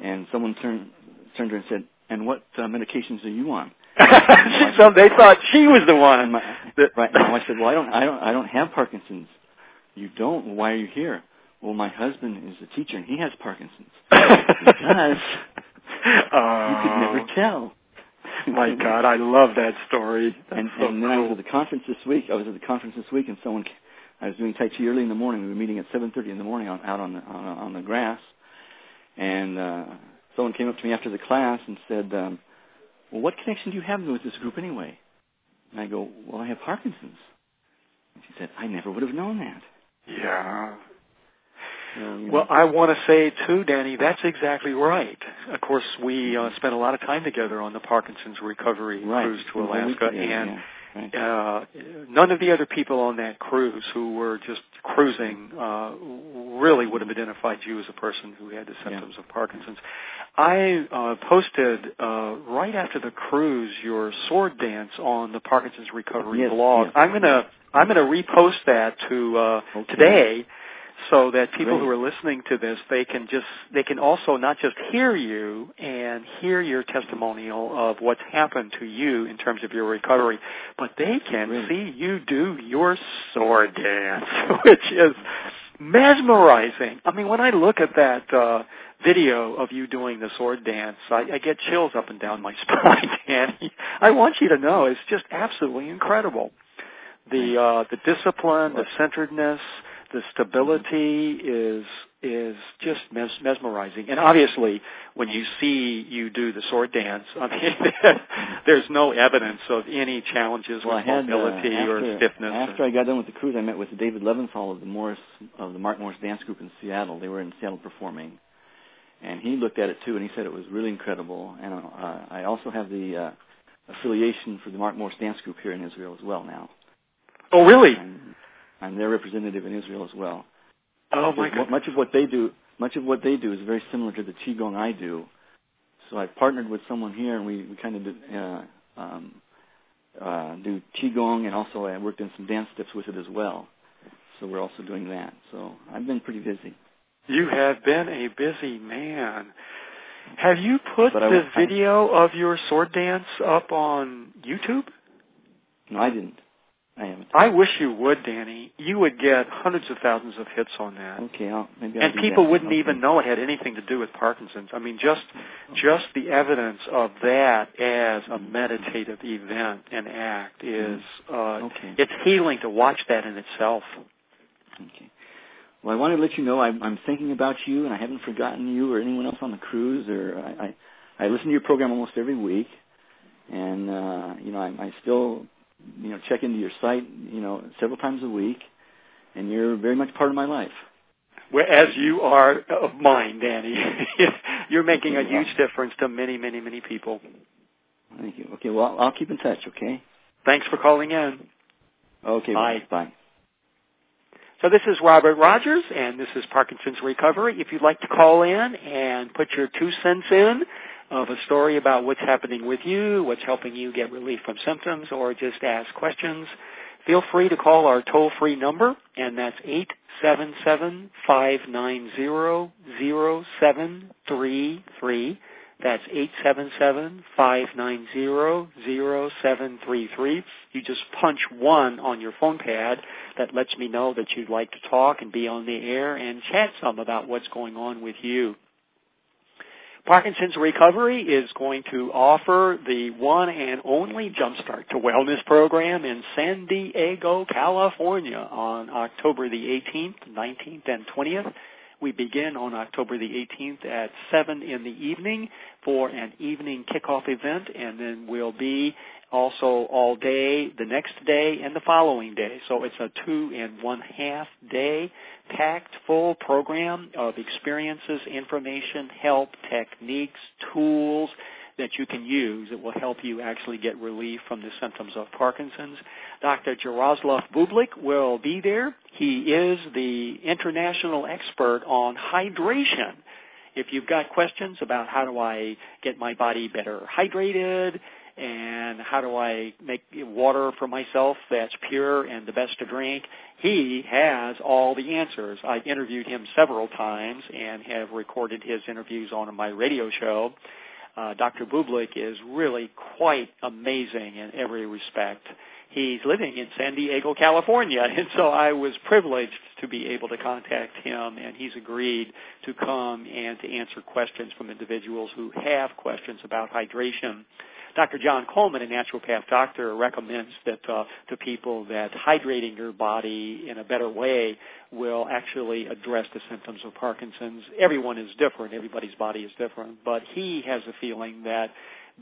and someone turned turned to her and said, "And what uh, medications are you on?" [laughs] so they thought she was the one. And my, right. And I said, "Well, I don't, I don't, I don't have Parkinson's." You don't? Why are you here? Well, my husband is a teacher and he has Parkinson's. [laughs] because oh, you could never tell. my [laughs] God, I love that story. That's and so and then cool. I was at the conference this week. I was at the conference this week, and someone, I was doing Tai Chi early in the morning. We were meeting at 7:30 in the morning on, out on the on, on the grass, and uh, someone came up to me after the class and said, um, "Well, what connection do you have with this group anyway?" And I go, "Well, I have Parkinson's." And she said, "I never would have known that." Yeah. Well, I want to say too, Danny, that's exactly right. Of course, we uh, spent a lot of time together on the Parkinson's recovery right. cruise to The whole week Alaska, together, and yeah. Right. uh, none of the other people on that cruise who were just cruising uh, really would have identified you as a person who had the symptoms of Parkinson's. I uh, posted uh, right after the cruise your sword dance on the Parkinson's recovery Yes, blog. yes. I'm gonna I'm gonna repost that to uh, Okay. today so that people who are listening to this they can just they can also not just hear you and hear your testimonial of what's happened to you in terms of your recovery but they can see you do your sword dance [laughs] which is mesmerizing. I mean when i look at that uh video of you doing the sword dance i, I get chills up and down my [laughs] spine danny. I want you to know it's just absolutely incredible. The uh the discipline the centeredness the stability is is just mes- mesmerizing. And obviously, when you see you do the sword dance, I mean, [laughs] there's no evidence of any challenges Well, with had uh, mobility after, or stiffness. After or, I got done with the cruise, I met with David Leventhal of the Morris of the Mark Morris Dance Group in Seattle. They were in Seattle performing, and he looked at it too, and he said it was really incredible. And uh, I also have the uh, affiliation for the Mark Morris Dance Group here in Israel as well now. oh, really? I'm, I'm their representative in Israel as well. Oh my God! Much of what they do, much of what they do is very similar to the qigong I do. So I partnered with someone here, and we we kind of did, uh, um, uh, do qigong, and also I worked in some dance steps with it as well. So we're also doing that. So I've been pretty busy. You have been a busy man. Have you put But I- the I- video of your sword dance up on YouTube? No, I didn't. I haven't. I wish you would, Danny. You would get hundreds of thousands of hits on that. Okay, I'll, maybe I'll and people wouldn't Okay. even know it had anything to do with Parkinson's. I mean, just just the evidence of that as a meditative event and act is uh, Okay. it's healing to watch that in itself. Okay. Well, I want to let you know I'm, I'm thinking about you, and I haven't forgotten you or anyone else on the cruise. Or I, I, I listen to your program almost every week, and uh, you know I, I still, you know, check into your site, you know, several times a week, and you're very much part of my life. As you are of mine, Danny. [laughs] You're making a huge difference to many, many, many people. Thank you. Okay. Well, I'll keep in touch. Okay. Thanks for calling in. Okay. Bye. Bye. So this is Robert Rogers, and this is Parkinson's Recovery. If you'd like to call in and put your two cents in, of a story about what's happening with you, what's helping you get relief from symptoms, or just ask questions, feel free to call our toll-free number, and that's 877-590-0733. That's 877-590-0733. You just punch one on your phone pad. That lets me know that you'd like to talk and be on the air and chat some about what's going on with you. Parkinson's Recovery is going to offer the one and only Jumpstart to Wellness program in San Diego, California on October the 18th, 19th, and 20th. We begin on October the 18th at 7 in the evening for an evening kickoff event, and then we'll be also all day the next day and the following day. So it's a two and one half day packed full program of experiences, information, help, techniques, tools that you can use that will help you actually get relief from the symptoms of Parkinson's. Dr. Jaroslav Boublik will be there. He is the international expert on hydration. If you've got questions about how do I get my body better hydrated, and how do I make water for myself that's pure and the best to drink? He has all the answers. I've interviewed him several times and have recorded his interviews on my radio show. Uh, Dr. Boublik is really quite amazing in every respect. He's living in San Diego, California, [laughs] and so I was privileged to be able to contact him, and he's agreed to come and to answer questions from individuals who have questions about hydration. Dr. John Coleman, a naturopath doctor, recommends that uh, to people that hydrating your body in a better way will actually address the symptoms of Parkinson's. Everyone is different. Everybody's body is different. But he has a feeling that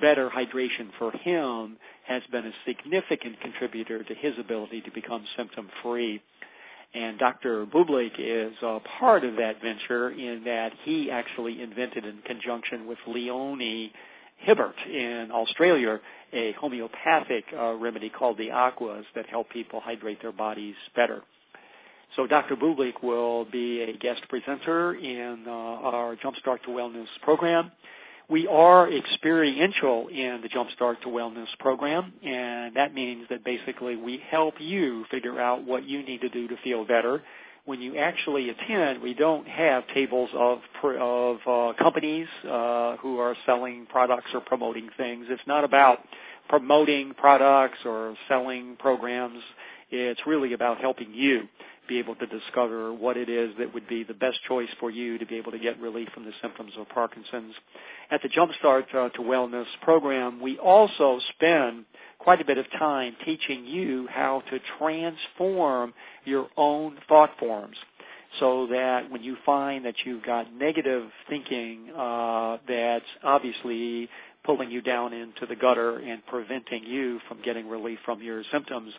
better hydration for him has been a significant contributor to his ability to become symptom free. And Dr. Boublik is a part of that venture in that he actually invented in conjunction with Leonie Hibbert in Australia a homeopathic uh, remedy called the aquas that help people hydrate their bodies better. So Dr. Boublik will be a guest presenter in uh, our Jumpstart to Wellness program. We are experiential in the Jumpstart to Wellness program, and that means that basically we help you figure out what you need to do to feel better when you actually attend, we don't have tables of of uh, companies uh, who are selling products or promoting things. It's not about promoting products or selling programs. It's really about helping you be able to discover what it is that would be the best choice for you to be able to get relief from the symptoms of Parkinson's. At the Jumpstart uh, to Wellness program, we also spend quite a bit of time teaching you how to transform your own thought forms so that when you find that you've got negative thinking uh, that's obviously pulling you down into the gutter and preventing you from getting relief from your symptoms,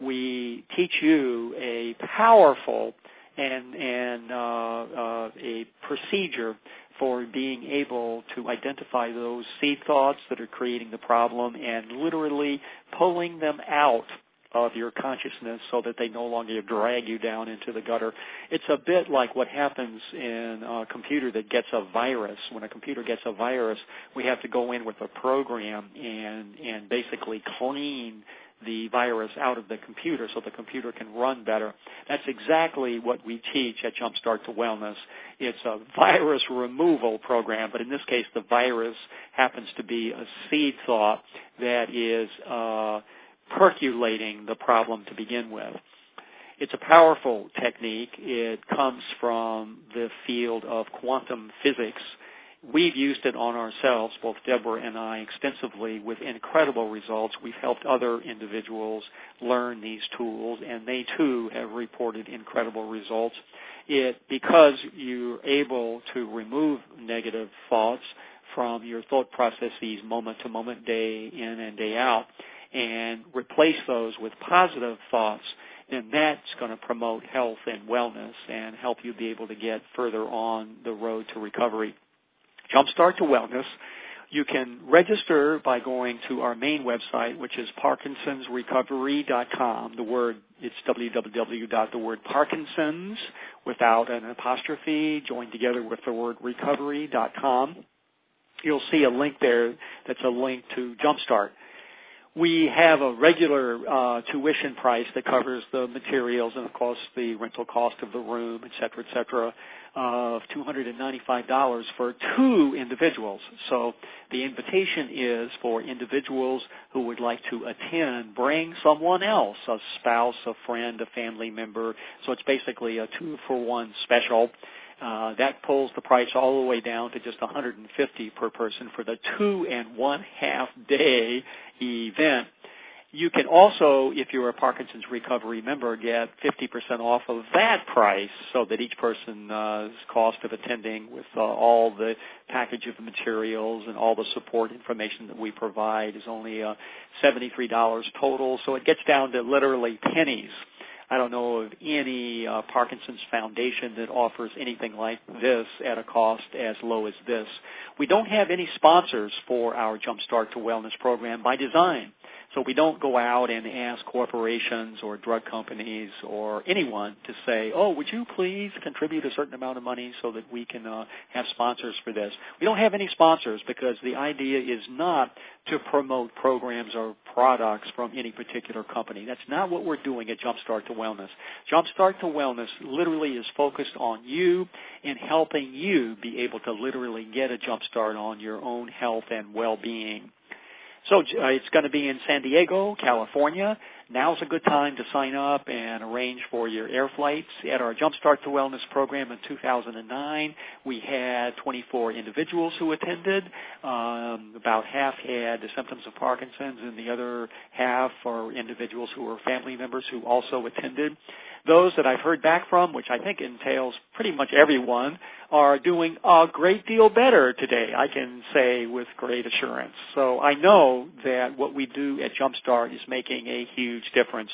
we teach you a powerful and and uh, uh, a procedure for being able to identify those seed thoughts that are creating the problem and literally pulling them out of your consciousness so that they no longer drag you down into the gutter. It's a bit like what happens in a computer that gets a virus. When a computer gets a virus, we have to go in with a program and and basically clean the virus out of the computer so the computer can run better. That's exactly what we teach at Jumpstart to Wellness. It's a virus removal program, but in this case the virus happens to be a seed thought that is uh, percolating the problem to begin with. It's a powerful technique. It comes from the field of quantum physics We've used it on ourselves, both Deborah and I, extensively with incredible results. We've helped other individuals learn these tools, and they too have reported incredible results. It because you're able to remove negative thoughts from your thought processes moment to moment, day in and day out, and replace those with positive thoughts then that's going to promote health and wellness and help you be able to get further on the road to recovery. Jumpstart to Wellness. You can register by going to our main website, which is parkinsonsrecovery.com. The word, it's www. The word parkinsons without an apostrophe, joined together with the word recovery.com. you'll see a link there that's a link to Jumpstart. We have a regular uh, tuition price that covers the materials and, of course, the rental cost of the room, et cetera, et cetera, of $295 for two individuals. So the invitation is for individuals who would like to attend, bring someone else, a spouse, a friend, a family member. So it's basically a two for one special. Uh, that pulls the price all the way down to just 150 per person for the two and one half day event. You can also, if you're a Parkinson's recovery member, get 50% off of that price so that each person's uh, cost of attending with uh, all the package of materials and all the support information that we provide is only uh, $73 total. So it gets down to literally pennies I don't know of any uh, Parkinson's Foundation that offers anything like this at a cost as low as this. We don't have any sponsors for our Jumpstart to Wellness program by design. So we don't go out and ask corporations or drug companies or anyone to say, oh, would you please contribute a certain amount of money so that we can uh, have sponsors for this? We don't have any sponsors because the idea is not to promote programs or products from any particular company. That's not what we're doing at Jumpstart to Wellness. Jumpstart to Wellness literally is focused on you and helping you be able to literally get a jumpstart on your own health and well-being. So uh, it's going to be in San Diego, California. Now's a good time to sign up and arrange for your air flights. At our Jumpstart to Wellness program in 2009, we had 24 individuals who attended. Um, about half had the symptoms of Parkinson's, and the other half are individuals who were family members who also attended. Those that I've heard back from, which I think entails pretty much everyone, are doing a great deal better today, I can say with great assurance. So I know that what we do at Jumpstart is making a huge difference.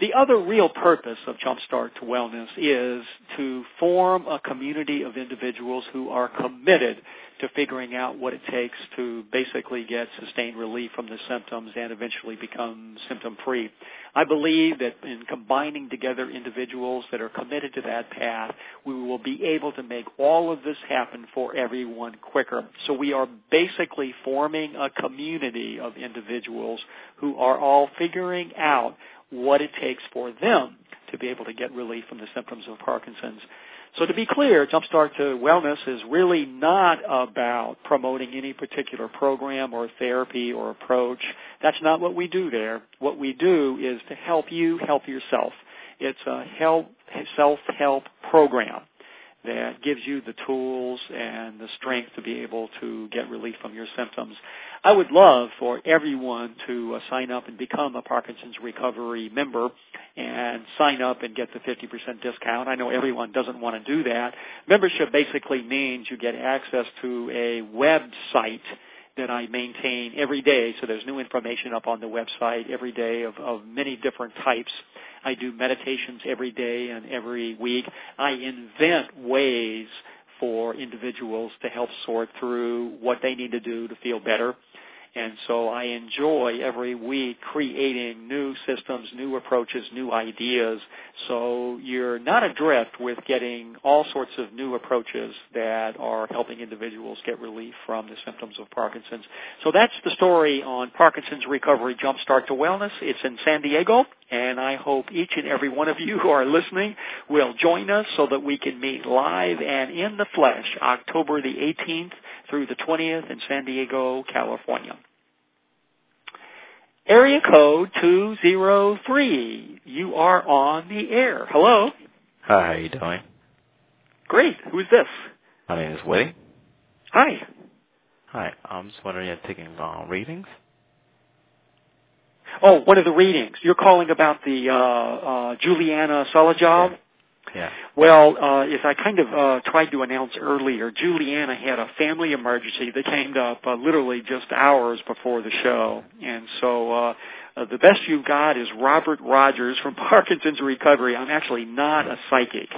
The other real purpose of Jumpstart to Wellness is to form a community of individuals who are committed to figuring out what it takes to basically get sustained relief from the symptoms and eventually become symptom free. I believe that in combining together individuals that are committed to that path, we will be able to make all of this happen for everyone quicker. So we are basically forming a community of individuals who are all figuring out what it takes for them to be able to get relief from the symptoms of Parkinson's. So to be clear, Jumpstart to Wellness is really not about promoting any particular program or therapy or approach. That's not what we do there. What we do is to help you help yourself. It's a help, self-help program that gives you the tools and the strength to be able to get relief from your symptoms. I would love for everyone to uh, sign up and become a Parkinson's recovery member and sign up and get the 50% discount. I know everyone doesn't want to do that. Membership basically means you get access to a website that I maintain every day. So there's new information up on the website every day of, of many different types. I do meditations every day and every week. I invent ways for individuals to help sort through what they need to do to feel better. And so I enjoy every week creating new systems, new approaches, new ideas. So you're not adrift with getting all sorts of new approaches that are helping individuals get relief from the symptoms of Parkinson's. So that's the story on Parkinson's Recovery Jumpstart to Wellness. It's in San Diego, and I hope each and every one of you who are listening will join us so that we can meet live and in the flesh October the 18th through the 20th in San Diego, California. Area code 203. You are on the air. Hello. Hi, how you doing? Great. Who's this? My name is Woody. Hi. Hi. I'm just wondering if you're taking uh, readings? Oh, one of the readings. You're calling about the uh, uh, Juliana Solojov? Yeah. Yeah. Well, uh, as I kind of uh, tried to announce earlier, Juliana had a family emergency that came up uh, literally just hours before the show, and so uh, uh, the best you've got is Robert Rogers from [laughs] Parkinson's Recovery. I'm actually not a psychic,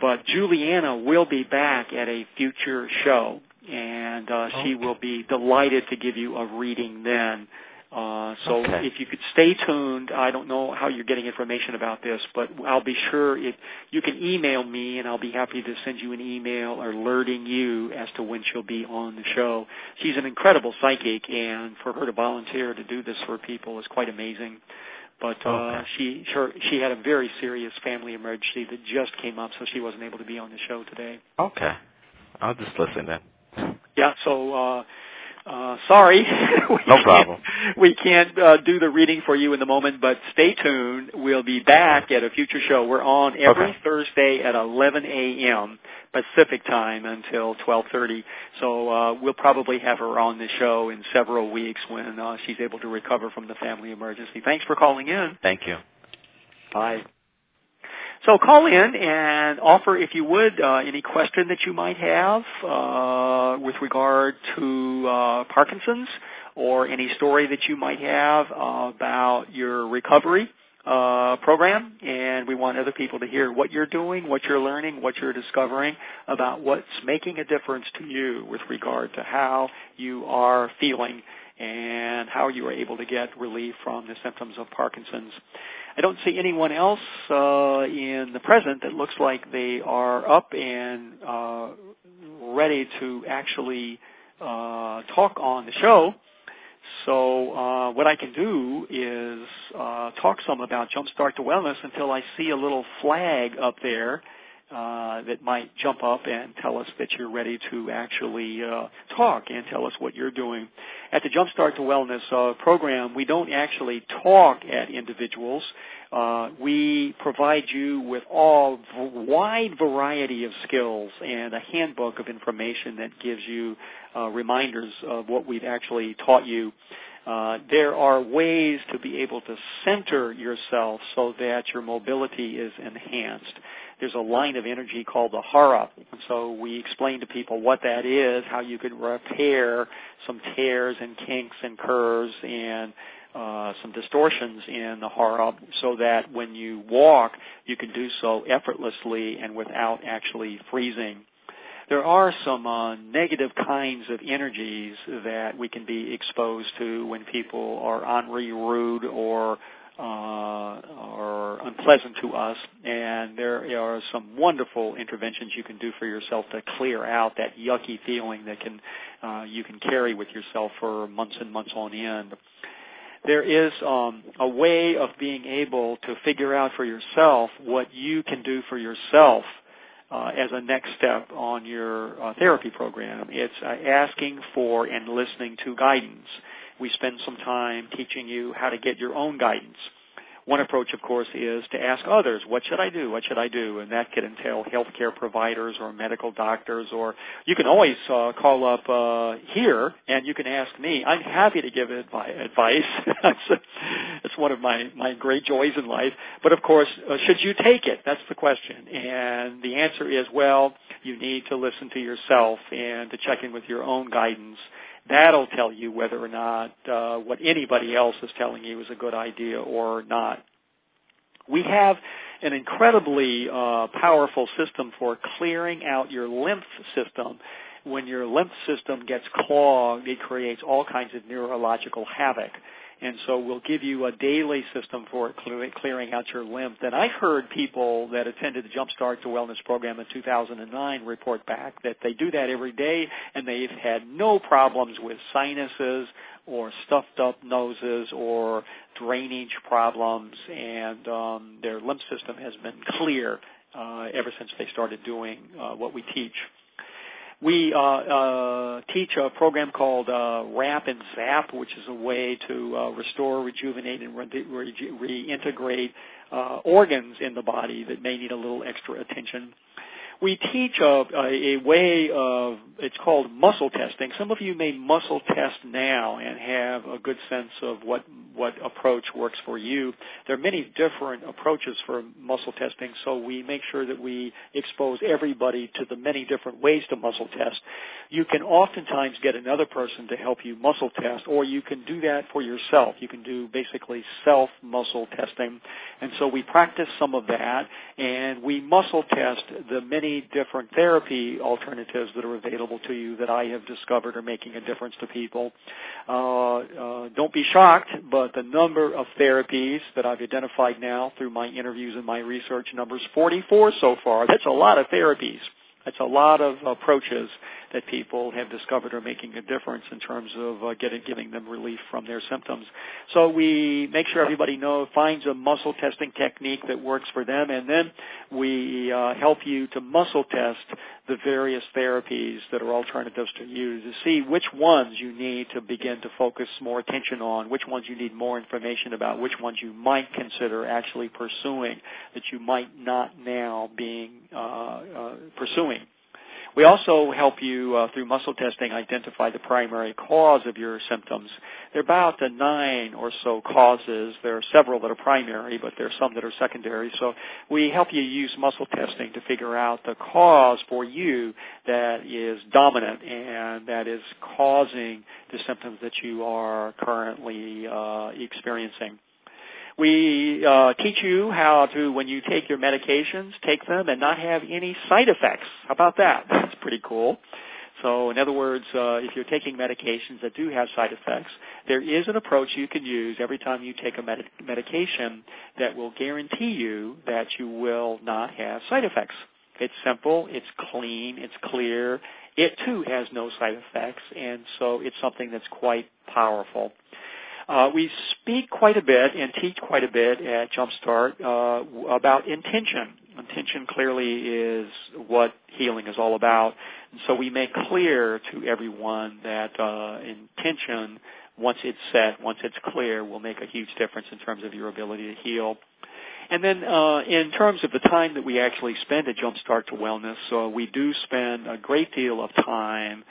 but Juliana will be back at a future show, and uh, okay. she will be delighted to give you a reading then. Uh, so Okay. if you could stay tuned, I don't know how you're getting information about this, but I'll be sure if you can email me and I'll be happy to send you an email alerting you as to when she'll be on the show. She's an incredible psychic and for her to volunteer to do this for people is quite amazing. But uh, Okay. she her, she had a very serious family emergency that just came up, so she wasn't able to be on the show today. Okay. I'll just listen then. Yeah, so uh uh sorry. [laughs] we No can't- problem. We can't uh, do the reading for you in the moment, but stay tuned. We'll be back at a future show. We're on every Okay. Thursday at 11 a.m. Pacific time until 12:30. So uh we'll probably have her on the show in several weeks when uh, she's able to recover from the family emergency. Thanks for calling in. Thank you. Bye. So call in and offer, if you would, uh, any question that you might have uh, with regard to uh, Parkinson's or any story that you might have about your recovery uh, program. And we want other people to hear what you're doing, what you're learning, what you're discovering about what's making a difference to you with regard to how you are feeling and how you are able to get relief from the symptoms of Parkinson's. I don't see anyone else uh, in the present that looks like they are up and uh, ready to actually uh, talk on the show. So uh, what I can do is uh, talk some about Jumpstart to Wellness until I see a little flag up there uh, that might jump up and tell us that you're ready to actually uh, talk and tell us what you're doing. At the Jumpstart to Wellness uh, program, we don't actually talk at individuals. Uh, we provide you with all v- wide variety of skills and a handbook of information that gives you uh, reminders of what we've actually taught you. Uh, there are ways to be able to center yourself so that your mobility is enhanced there's a line of energy called the hara. And so we explain to people what that is, how you could repair some tears and kinks and curves and uh, some distortions in the hara so that when you walk, you can do so effortlessly and without actually freezing. There are some uh, negative kinds of energies that we can be exposed to when people are ornery, rude, or uh, are unpleasant to us, and there are some wonderful interventions you can do for yourself to clear out that yucky feeling that can uh, you can carry with yourself for months and months on end. There is um, a way of being able to figure out for yourself what you can do for yourself uh, as a next step on your uh, therapy program. It's uh, asking for and listening to guidance we spend some time teaching you how to get your own guidance. One approach, of course, is to ask others, what should I do? What should I do? And that could entail healthcare providers or medical doctors, or you can always uh, call up uh, here and you can ask me. I'm happy to give advi- advice. [laughs] it's one of my, my great joys in life. But of course, uh, should you take it? That's the question. And the answer is, well, you need to listen to yourself and to check in with your own guidance that'll tell you whether or not uh, what anybody else is telling you is a good idea or not. We have an incredibly uh, powerful system for clearing out your lymph system. When your lymph system gets clogged, it creates all kinds of neurological havoc. And so we'll give you a daily system for clearing out your lymph. And I've heard people that attended the Jumpstart to Wellness program in 2009 report back that they do that every day and they've had no problems with sinuses or stuffed up noses or drainage problems and um, their lymph system has been clear uh, ever since they started doing uh, what we teach. We uh, uh, teach a program called uh, Wrap and Zap, which is a way to uh, restore, rejuvenate, and re- re- reintegrate uh, organs in the body that may need a little extra attention. We teach a, a, way of, it's called muscle testing. Some of you may muscle test now and have a good sense of what, what approach works for you. There are many different approaches for muscle testing, so we make sure that we expose everybody to the many different ways to muscle test. You can oftentimes get another person to help you muscle test, or you can do that for yourself. You can do basically self muscle testing. And so we practice some of that, and we muscle test the many many different therapy alternatives that are available to you that I have discovered are making a difference to people. Uh, uh, don't be shocked, but the number of therapies that I've identified now through my interviews and my research numbers 44 so far. That's a lot of therapies. That's a lot of approaches that people have discovered are making a difference in terms of uh, getting giving them relief from their symptoms. So we make sure everybody knows finds a muscle testing technique that works for them, and then we uh, help you to muscle test the various therapies that are alternatives to you to see which ones you need to begin to focus more attention on, which ones you need more information about, which ones you might consider actually pursuing that you might not now being uh, uh, pursuing. We also help you uh, through muscle testing identify the primary cause of your symptoms. There are about uh, nine or so causes. There are several that are primary, but there are some that are secondary. So we help you use muscle testing to figure out the cause for you that is dominant and that is causing the symptoms that you are currently uh, experiencing. We uh, teach you how to, when you take your medications, take them and not have any side effects. How about that? [laughs] That's pretty cool. So, in other words, uh, if you're taking medications that do have side effects, there is an approach you can use every time you take a med- medication that will guarantee you that you will not have side effects. It's simple, it's clean, it's clear. It too has no side effects, and so it's something that's quite powerful. Uh, we speak quite a bit and teach quite a bit at Jumpstart uh, about intention. Intention clearly is what healing is all about. And so we make clear to everyone that uh, intention, once it's set, once it's clear, will make a huge difference in terms of your ability to heal. And then uh, in terms of the time that we actually spend at Jumpstart to Wellness, uh, we do spend a great deal of time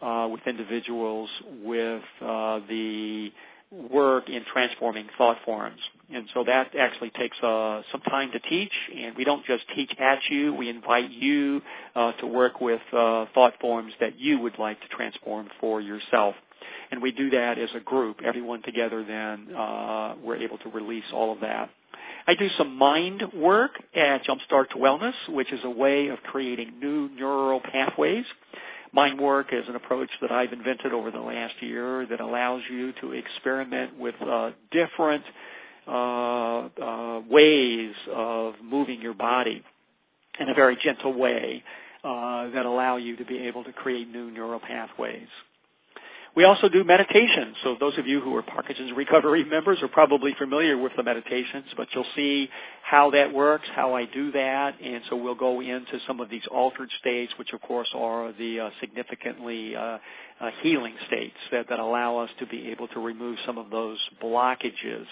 uh, with individuals with uh, the work in transforming thought forms. And so that actually takes uh, some time to teach, and we don't just teach at you, we invite you uh, to work with uh, thought forms that you would like to transform for yourself. And we do that as a group. Everyone together then, uh, we're able to release all of that. I do some mind work at Jumpstart to Wellness, which is a way of creating new neural pathways. Mind work is an approach that I've invented over the last year that allows you to experiment with uh, different uh, uh, ways of moving your body in a very gentle way uh, that allow you to be able to create new neural pathways. We also do meditations. So those of you who are Parkinson's recovery [laughs] members are probably familiar with the meditations, but you'll see how that works, how I do that, and so we'll go into some of these altered states, which of course are the uh, significantly uh, uh, healing states that, that allow us to be able to remove some of those blockages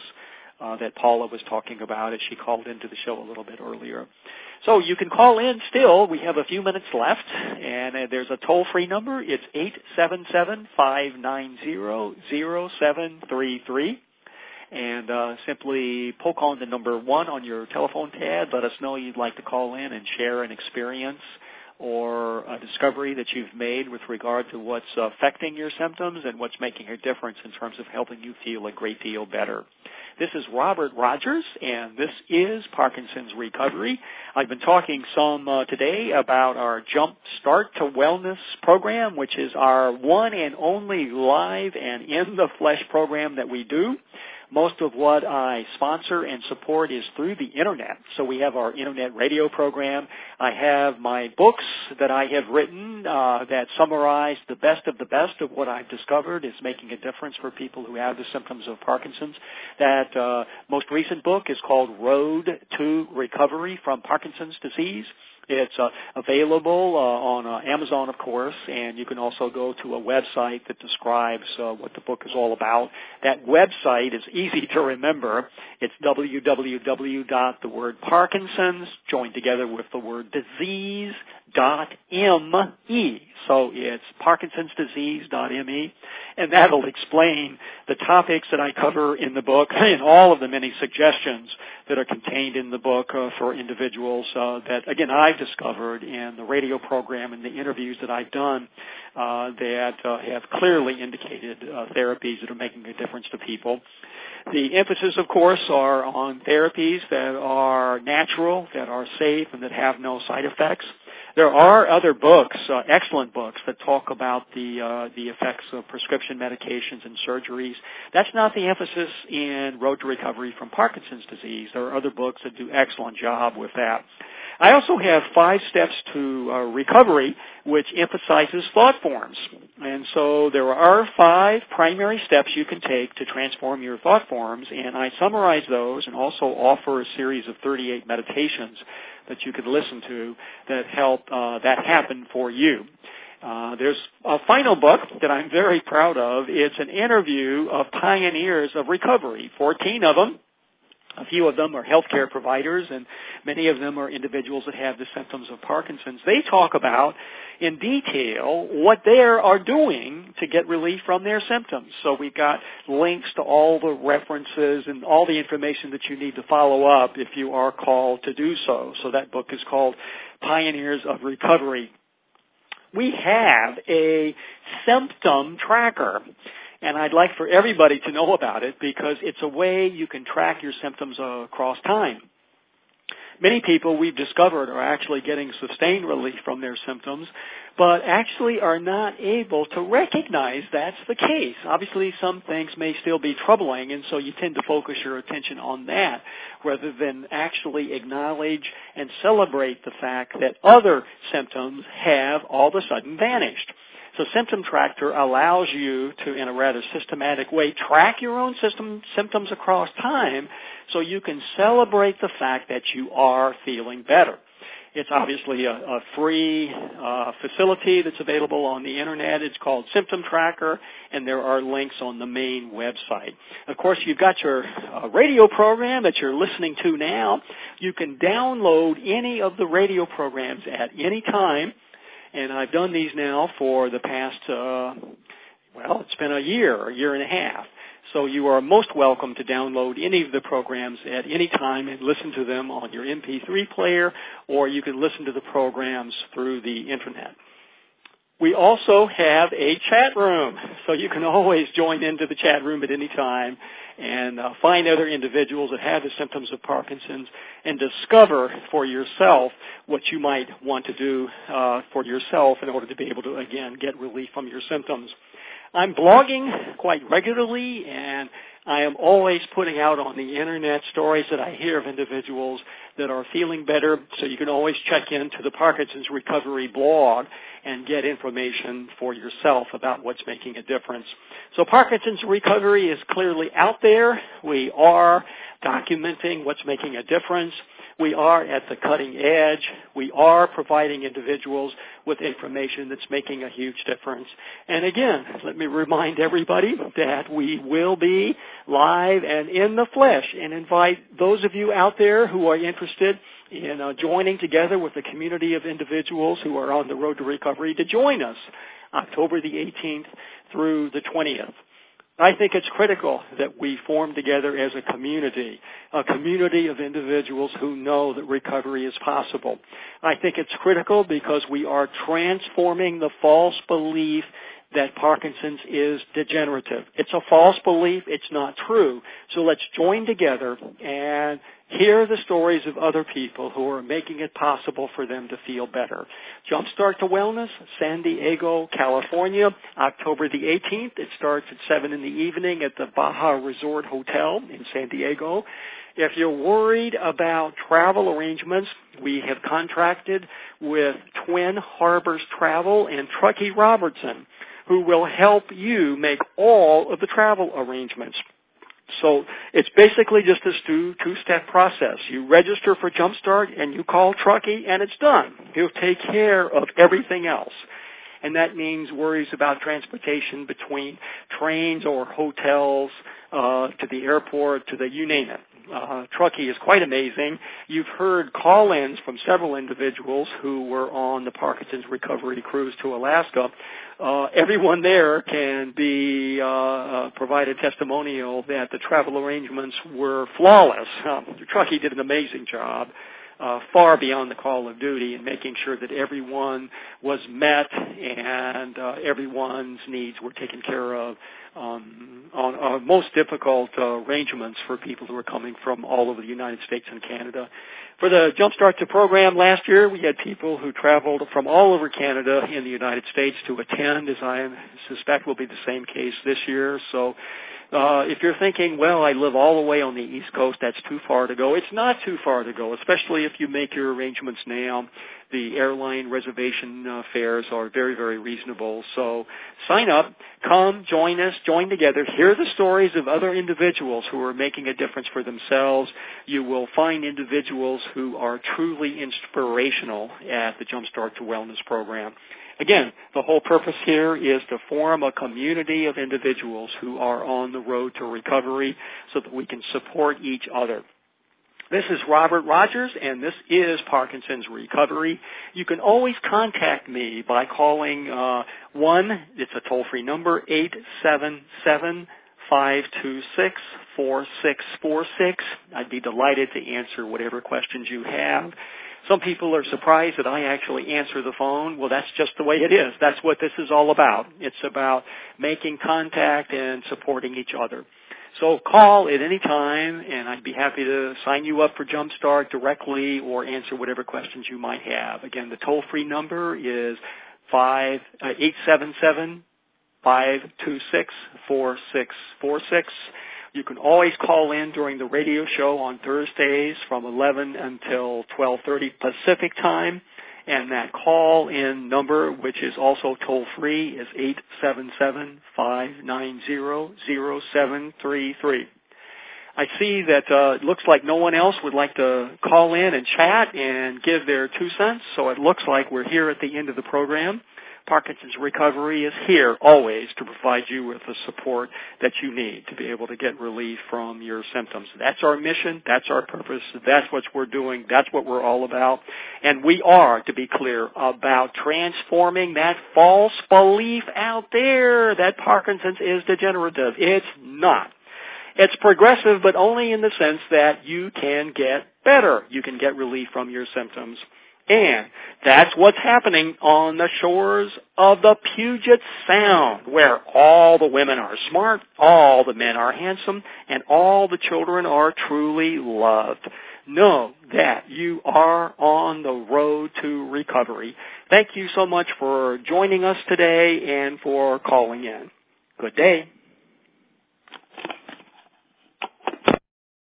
uh, that Paula was talking about as she called into the show a little bit earlier. So you can call in still. We have a few minutes left, and uh, there's a toll-free number. It's eight seven seven five nine zero zero seven three three, and uh, simply poke on the number one on your telephone pad. Let us know you'd like to call in and share an experience or a discovery that you've made with regard to what's affecting your symptoms and what's making a difference in terms of helping you feel a great deal better. This is Robert Rogers, and this is Parkinson's Recovery. I've been talking some uh, today about our Jump Start to Wellness program, which is our one and only live and in the flesh program that we do. Most of what I sponsor and support is through the internet. So we have our internet radio program. I have my books that I have written uh, that summarize the best of the best of what I've discovered is making a difference for people who have the symptoms of Parkinson's. That uh, most recent book is called Road to Recovery from Parkinson's Disease. It's uh, available uh, on uh, Amazon, of course, and you can also go to a website that describes uh, what the book is all about. That website is easy to remember. It's www.theword Parkinson's joined together with the word disease dot me. So it's parkinsonsdisease.me, and that'll explain the topics that I cover in the book [laughs] and all of the many suggestions that are contained in the book uh, for individuals uh, that, again, I've discovered in the radio program and the interviews that I've done uh, that uh, have clearly indicated uh, therapies that are making a difference to people. The emphasis, of course, are on therapies that are natural, that are safe, and that have no side effects. There are other books, uh, excellent books, that talk about the uh, the effects of prescription medications and surgeries. That's not the emphasis in Road to Recovery from Parkinson's disease. There are other books that do excellent job with that. I also have five steps to uh, recovery, which emphasizes thought forms. And so there are five primary steps you can take to transform your thought forms, and I summarize those and also offer a series of 38 meditations that you could listen to that help uh, that happen for you. Uh, there's a final book that I'm very proud of. It's an interview of pioneers of recovery, 14 of them a few of them are healthcare providers, and many of them are individuals that have the symptoms of Parkinson's. They talk about in detail what they are doing to get relief from their symptoms. So we've got links to all the references and all the information that you need to follow up if you are called to do so. So that book is called Pioneers of Recovery. We have a symptom tracker and I'd like for everybody to know about it because it's a way you can track your symptoms across time. Many people we've discovered are actually getting sustained relief from their symptoms, but actually are not able to recognize that's the case. Obviously, some things may still be troubling, and so you tend to focus your attention on that rather than actually acknowledge and celebrate the fact that other symptoms have all of a sudden vanished. So Symptom Tracker allows you to, in a rather systematic way, track your own system, symptoms across time so you can celebrate the fact that you are feeling better. It's obviously a, a free uh, facility that's available on the internet. It's called Symptom Tracker, and there are links on the main website. Of course, you've got your uh, radio program that you're listening to now. You can download any of the radio programs at any time and I've done these now for the past, uh, well, it's been a year, a year and a half. So you are most welcome to download any of the programs at any time and listen to them on your MP3 player, or you can listen to the programs through the internet. We also have a chat room, so you can [laughs] always join into the chat room at any time and uh, find other individuals that have the symptoms of Parkinson's and discover for yourself what you might want to do uh, for yourself in order to be able to, again, get relief from your symptoms. I'm blogging quite regularly and I am always putting out on the internet stories that I hear of individuals that are feeling better. So you can always check in to the Parkinson's Recovery blog and get information for yourself about what's making a difference. So Parkinson's Recovery is clearly out there. We are documenting what's making a difference. We are at the cutting edge. We are providing individuals with information that's making a huge difference. And again, let me remind everybody that we will be live and in the flesh and invite those of you out there who are interested in uh, joining together with a community of individuals who are on the road to recovery to join us October the 18th through the 20th. I think it's critical that we form together as a community, a community of individuals who know that recovery is possible. I think it's critical because we are transforming the false belief that Parkinson's is degenerative. It's a false belief. It's not true. So let's join together and hear the stories of other people who are making it possible for them to feel better. Jumpstart to Wellness, San Diego, California, October the 18th. It starts at 7 in the evening at the Bahia Resort Hotel in San Diego. If you're worried about travel arrangements, we have contracted with Twin Harbors Travel and Truckee Robertson, who will help you make all of the travel arrangements. So it's basically just this two two step process. You register for Jumpstart and you call Truckee and it's done. He'll take care of everything else. And that means worries about transportation between trains or hotels uh, to the airport to the you name it uh, Truckee is quite amazing. You've heard call-ins from several individuals who were on the Parkinson's recovery cruise to Alaska. Uh, everyone there can be uh, uh, provide a testimonial that the travel arrangements were flawless. Um, [laughs] Truckee did an amazing job uh, far beyond the call of duty and making sure that everyone was met and uh, everyone's needs were taken care of um, on uh, most difficult uh, arrangements for people who are coming from all over the United States and Canada. For the Jumpstart to program last year, we had people who traveled from all over Canada in the United States to attend, as I suspect will be the same case this year. So uh, if you're thinking, well, I live all the way on the East Coast, that's too far to go. It's not too far to go, especially if you make your arrangements now. The airline reservation uh, fares are very, very reasonable. So sign up, come, join us, join together, hear the stories of other individuals who are making a difference for themselves. You will find individuals who are truly inspirational at the Jumpstart to Wellness program. Again, the whole purpose here is to form a community of individuals who are on the road to recovery so that we can support each other. This is Robert Rogers, and this is Parkinson's Recovery. You can always contact me by calling uh, one. It's a toll-free number eight seven seven five two six four six four six. I'd be delighted to answer whatever questions you have. Some people are surprised that I actually answer the phone. Well, that's just the way it is. That's what this is all about. It's about making contact and supporting each other. So call at any time, and I'd be happy to sign you up for Jumpstart directly or answer whatever questions you might have. Again, the toll-free number is five uh, eight seven seven five two six four six four six. You can always call in during the radio show on Thursdays from 11 until 12:30 Pacific time, and that call-in number, which is also toll-free, is 877-590-0733. I see that uh, it looks like no one else would like to call in and chat and give their two cents, so it looks like we're here at the end of the program. Parkinson's Recovery is here always to provide you with the support that you need to be able to get relief from your symptoms. That's our mission. That's our purpose. That's what we're doing. That's what we're all about. And we are, to be clear, about transforming that false belief out there that Parkinson's is degenerative. It's not. It's progressive, but only in the sense that you can get better. You can get relief from your symptoms. And that's what's happening on the shores of the Puget Sound, where all the women are smart, all the men are handsome, and all the children are truly loved. Know that you are on the road to recovery. Thank you so much for joining us today and for calling in. Good day.